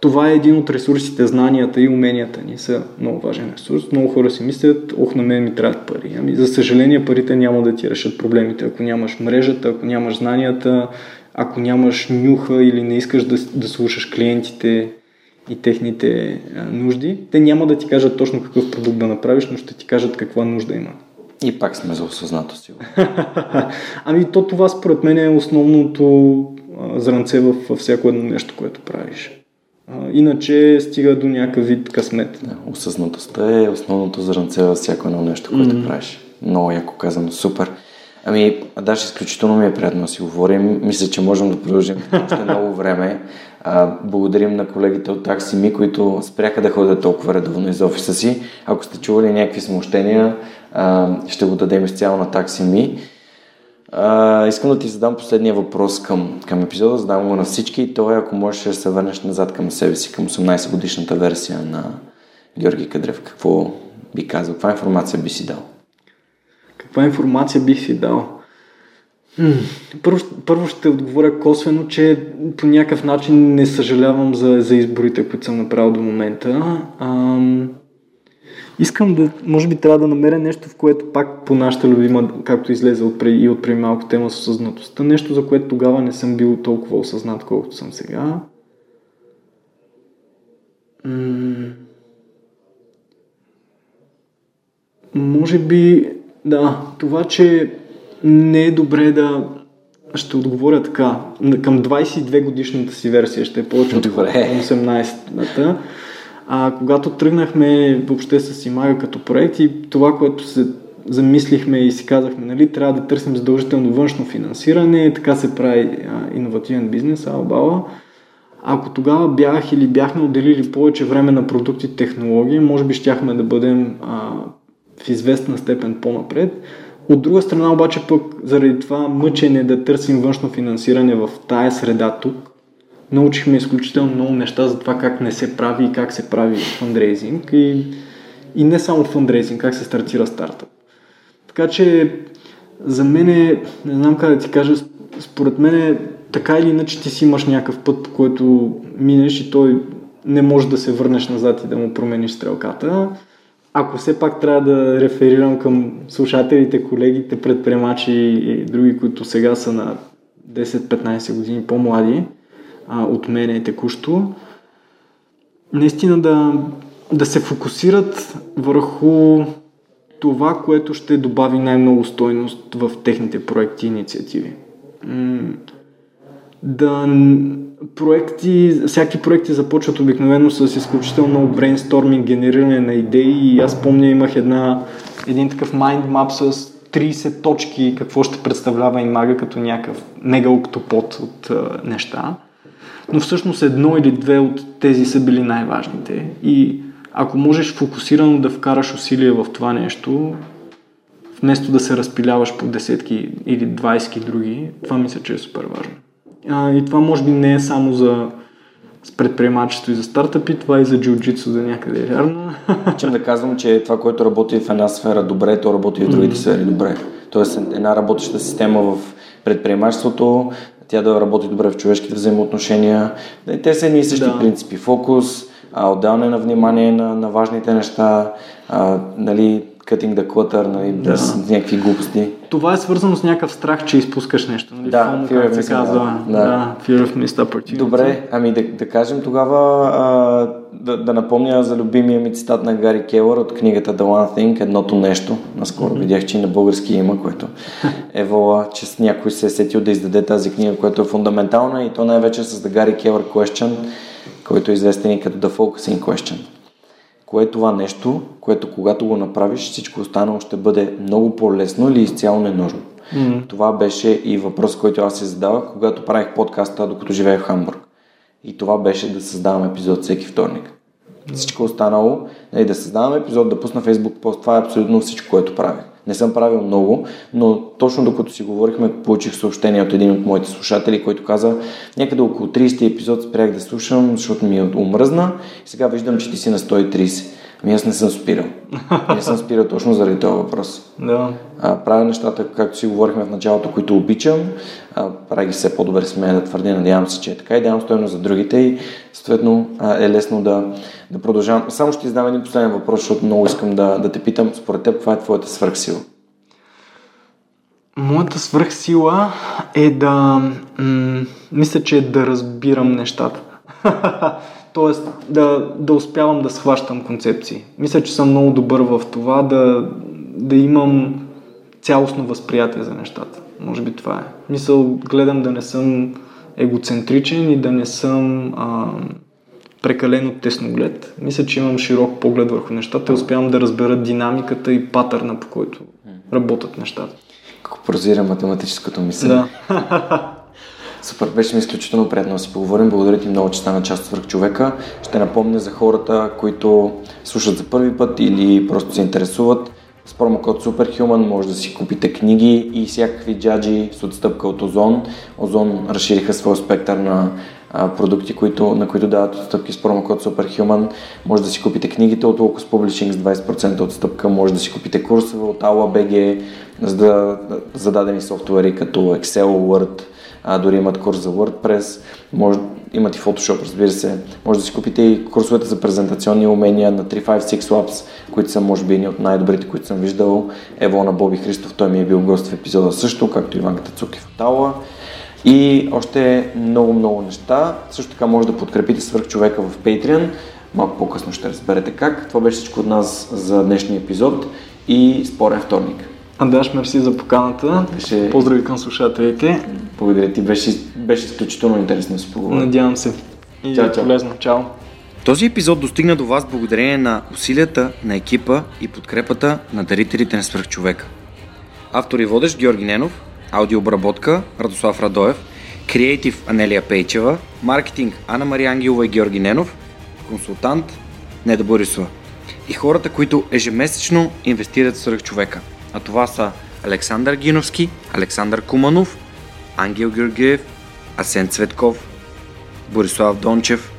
това е един от ресурсите, знанията и уменията ни са много важен ресурс. Много хора си мислят, ох, на мен ми трябват пари. Ами, за съжаление, парите няма да ти решат проблемите. Ако нямаш мрежата, ако нямаш знанията, ако нямаш нюха или не искаш да, да слушаш клиентите и техните а, нужди, те няма да ти кажат точно какъв продукт да направиш, но ще ти кажат каква нужда има. И пак сме за осъзнато си. ами то това според мен е основното а, зранце във всяко едно нещо, което правиш. А, иначе стига до някакъв вид късмет. Да, осъзнатостта е основното зранце във всяко едно нещо, което mm-hmm. правиш. Много яко казано, супер. Ами, даже изключително ми е приятно да си говорим. Мисля, че можем да продължим още много време. А, благодарим на колегите от Таксими, които спряха да ходят толкова редовно из офиса си. Ако сте чували някакви смущения, а, ще го дадем изцяло на Таксими. А, искам да ти задам последния въпрос към, към епизода, задам го на всички и то е ако можеш да се върнеш назад към себе си, към 18 годишната версия на Георги Кадрев. Какво би казал? Каква информация би си дал? Каква информация бих си дал? Първо, първо ще отговоря косвено, че по някакъв начин не съжалявам за, за изборите, които съм направил до момента. Ам, искам да, може би трябва да намеря нещо, в което пак по нашата любима, както излезе от, и от преди малко тема с осъзнатостта, нещо, за което тогава не съм бил толкова осъзнат, колкото съм сега. М- може би, да, това, че не е добре да ще отговоря така. Към 22 годишната си версия ще е повече от 18-та. А когато тръгнахме въобще с Имага като проект и това, което се замислихме и си казахме, нали, трябва да търсим задължително външно финансиране, така се прави а, иновативен бизнес, Албала. Ако тогава бях или бяхме отделили повече време на продукти и технологии, може би щяхме да бъдем а, в известна степен по-напред. От друга страна обаче пък заради това мъчене да търсим външно финансиране в тая среда тук, научихме изключително много неща за това как не се прави и как се прави фандрейзинг и, и не само фандрейзинг, как се стартира стартъп. Така че за мен е, не знам как да ти кажа, според мен е така или иначе ти си имаш някакъв път, по който минеш и той не може да се върнеш назад и да му промениш стрелката ако все пак трябва да реферирам към слушателите, колегите, предприемачи и други, които сега са на 10-15 години по-млади а, от мене текущо, наистина да, да се фокусират върху това, което ще добави най-много стойност в техните проекти и инициативи. Да проекти, всяки проекти започват обикновено с изключително брейнсторминг, генериране на идеи и аз помня имах една, един такъв mind map с 30 точки какво ще представлява Имага като някакъв мега октопод от а, неща. Но всъщност едно или две от тези са били най-важните. И ако можеш фокусирано да вкараш усилия в това нещо, вместо да се разпиляваш по десетки или 20 други, това мисля, че е супер важно. А, и това може би не е само за с предприемачество и за стартъпи, това и за джиу-джитсу до някъде е вярно. Чем да казвам, че това, което работи в една сфера добре, то работи и в другите mm-hmm. сфери добре. Тоест една работеща система в предприемачеството, тя да работи добре в човешките взаимоотношения. Те са едни и същи да. принципи. Фокус, отделяне на внимание на, на важните неща, а, нали, cutting the clutter, нали, да. без някакви глупости. Това е свързано с някакъв страх, че изпускаш нещо. Нали? Да, FOMO, fear of се казва. Да. да, fear of missed opportunity. Добре, ами да, да кажем тогава, а, да, да напомня за любимия ми цитат на Гари Келър от книгата The One Thing, едното нещо. Наскоро mm-hmm. видях, че и на български има, което е вола, че с някой се е сетил да издаде тази книга, която е фундаментална и то най-вече с The Gary Keller Question, който е известен и като The Focusing Question. Кое е това нещо, което когато го направиш, всичко останало ще бъде много по-лесно или изцяло ненужно. Mm-hmm. Това беше и въпрос, който аз се задавах, когато правих подкаста, докато живеех в Хамбург. И това беше да създавам епизод всеки вторник. Всичко останало, нали, да създавам епизод, да пусна Facebook пост, това е абсолютно всичко, което правих. Не съм правил много, но точно докато си говорихме, получих съобщение от един от моите слушатели, който каза, някъде около 30 епизод спрях да слушам, защото ми е омръзна и сега виждам, че ти си на 130. Ами аз не съм спирал. Не съм спирал точно заради този въпрос. Да. А, правя нещата, както си говорихме в началото, които обичам. А, правя ги все по-добре, смея да твърдя, надявам се, че е така и давам стоеност за другите и съответно е лесно да, да продължавам. Само ще издам един последен въпрос, защото много искам да, да те питам. Според теб, каква е твоята свръхсила? Моята свръхсила е да... М- мисля, че е да разбирам нещата. Тоест да, да успявам да схващам концепции. Мисля, че съм много добър в това да, да имам цялостно възприятие за нещата. Може би това е. Мисъл, гледам да не съм егоцентричен и да не съм а, прекалено тесноглед. Мисля, че имам широк поглед върху нещата и успявам да разбера динамиката и патърна, по който работят нещата. Какво прозира математическото мислене. Да. Супер, беше ми изключително приятно да си поговорим. Благодаря ти много, че стана част от човека. Ще напомня за хората, които слушат за първи път или просто се интересуват. С промокод Superhuman може да си купите книги и всякакви джаджи с отстъпка от Озон. Озон разшириха своя спектър на продукти, които, на които дават отстъпки с промокод Superhuman. Може да си купите книгите от Locus Publishing с 20% отстъпка, може да си купите курсове от AulaBG за да, зададени софтуери като Excel, Word, а, дори имат курс за WordPress, може, имат и Photoshop, разбира се. Може да си купите и курсовете за презентационни умения на 356 Labs, които са може би едни от най-добрите, които съм виждал. Ево на Боби Христов, той ми е бил гост в епизода също, както Иванката Цуки в Тауа. И още много-много неща. Също така може да подкрепите свърх човека в Patreon. Малко по-късно ще разберете как. Това беше всичко от нас за днешния епизод и спорен вторник. Андаш, мерси за поканата. Беше... Поздрави към слушателите. Благодаря ти, беше, беше изключително интересно да си поговорим. Надявам се. И чао, чао. полезно. Чао. Този епизод достигна до вас благодарение на усилията на екипа и подкрепата на дарителите на свръхчовека. Автор и водещ Георги Ненов, аудиообработка Радослав Радоев, креатив Анелия Пейчева, маркетинг Анна Мария Ангелова и Георги Ненов, консултант Неда Борисова и хората, които ежемесечно инвестират в свръхчовека – а това са Александър Гиновски, Александър Куманов, Ангел Георгиев, Асен Цветков, Борислав Дончев,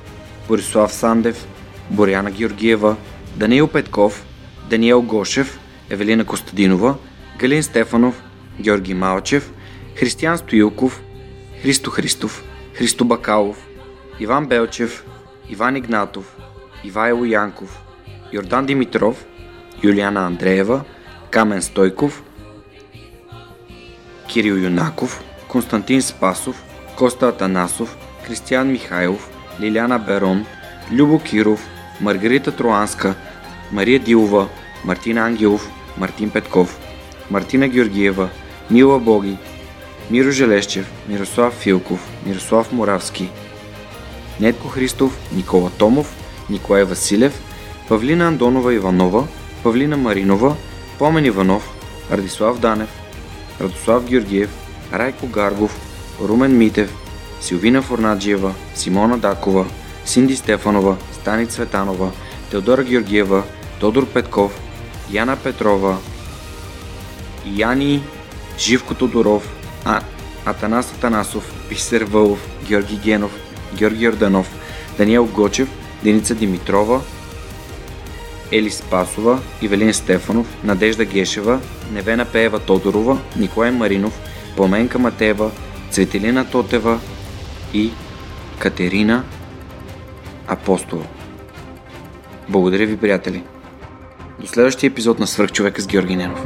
Борислав Сандев, Боряна Георгиева, Даниил Петков, Даниел Гошев, Евелина Костадинова, Галин Стефанов, Георги Малчев, Християн Стоилков, Христо Христов, Христо Бакалов, Иван Белчев, Иван Игнатов, Ивайло Янков, Йордан Димитров, Юлиана Андреева, Камен Стойков, Кирил Юнаков, Константин Спасов, Коста Атанасов, Кристиян Михайлов, Лиляна Берон, Любо Киров, Маргарита Троанска, Мария Дилова, Мартин Ангелов, Мартин Петков, Мартина Георгиева, Мила Боги, Миро Желещев, Мирослав Филков, Мирослав Моравски, Нетко Христов, Никола Томов, Николай Василев, Павлина Андонова Иванова, Павлина Маринова, Помен Иванов, Радислав Данев, Радослав Георгиев, Райко Гаргов, Румен Митев, Силвина Форнаджиева, Симона Дакова, Синди Стефанова, Стани Цветанова, Теодора Георгиева, Тодор Петков, Яна Петрова, Яни Живко Тодоров, а, Атанас Атанасов, Писер Вълов, Георги Генов, Георги Орданов, Даниел Гочев, Деница Димитрова, Ели Спасова, Ивелин Стефанов, Надежда Гешева, Невена Пеева Тодорова, Николай Маринов, Пламенка Матева, Цветелина Тотева и Катерина Апостол. Благодаря ви, приятели! До следващия епизод на Свърхчовека с Георги Ненов.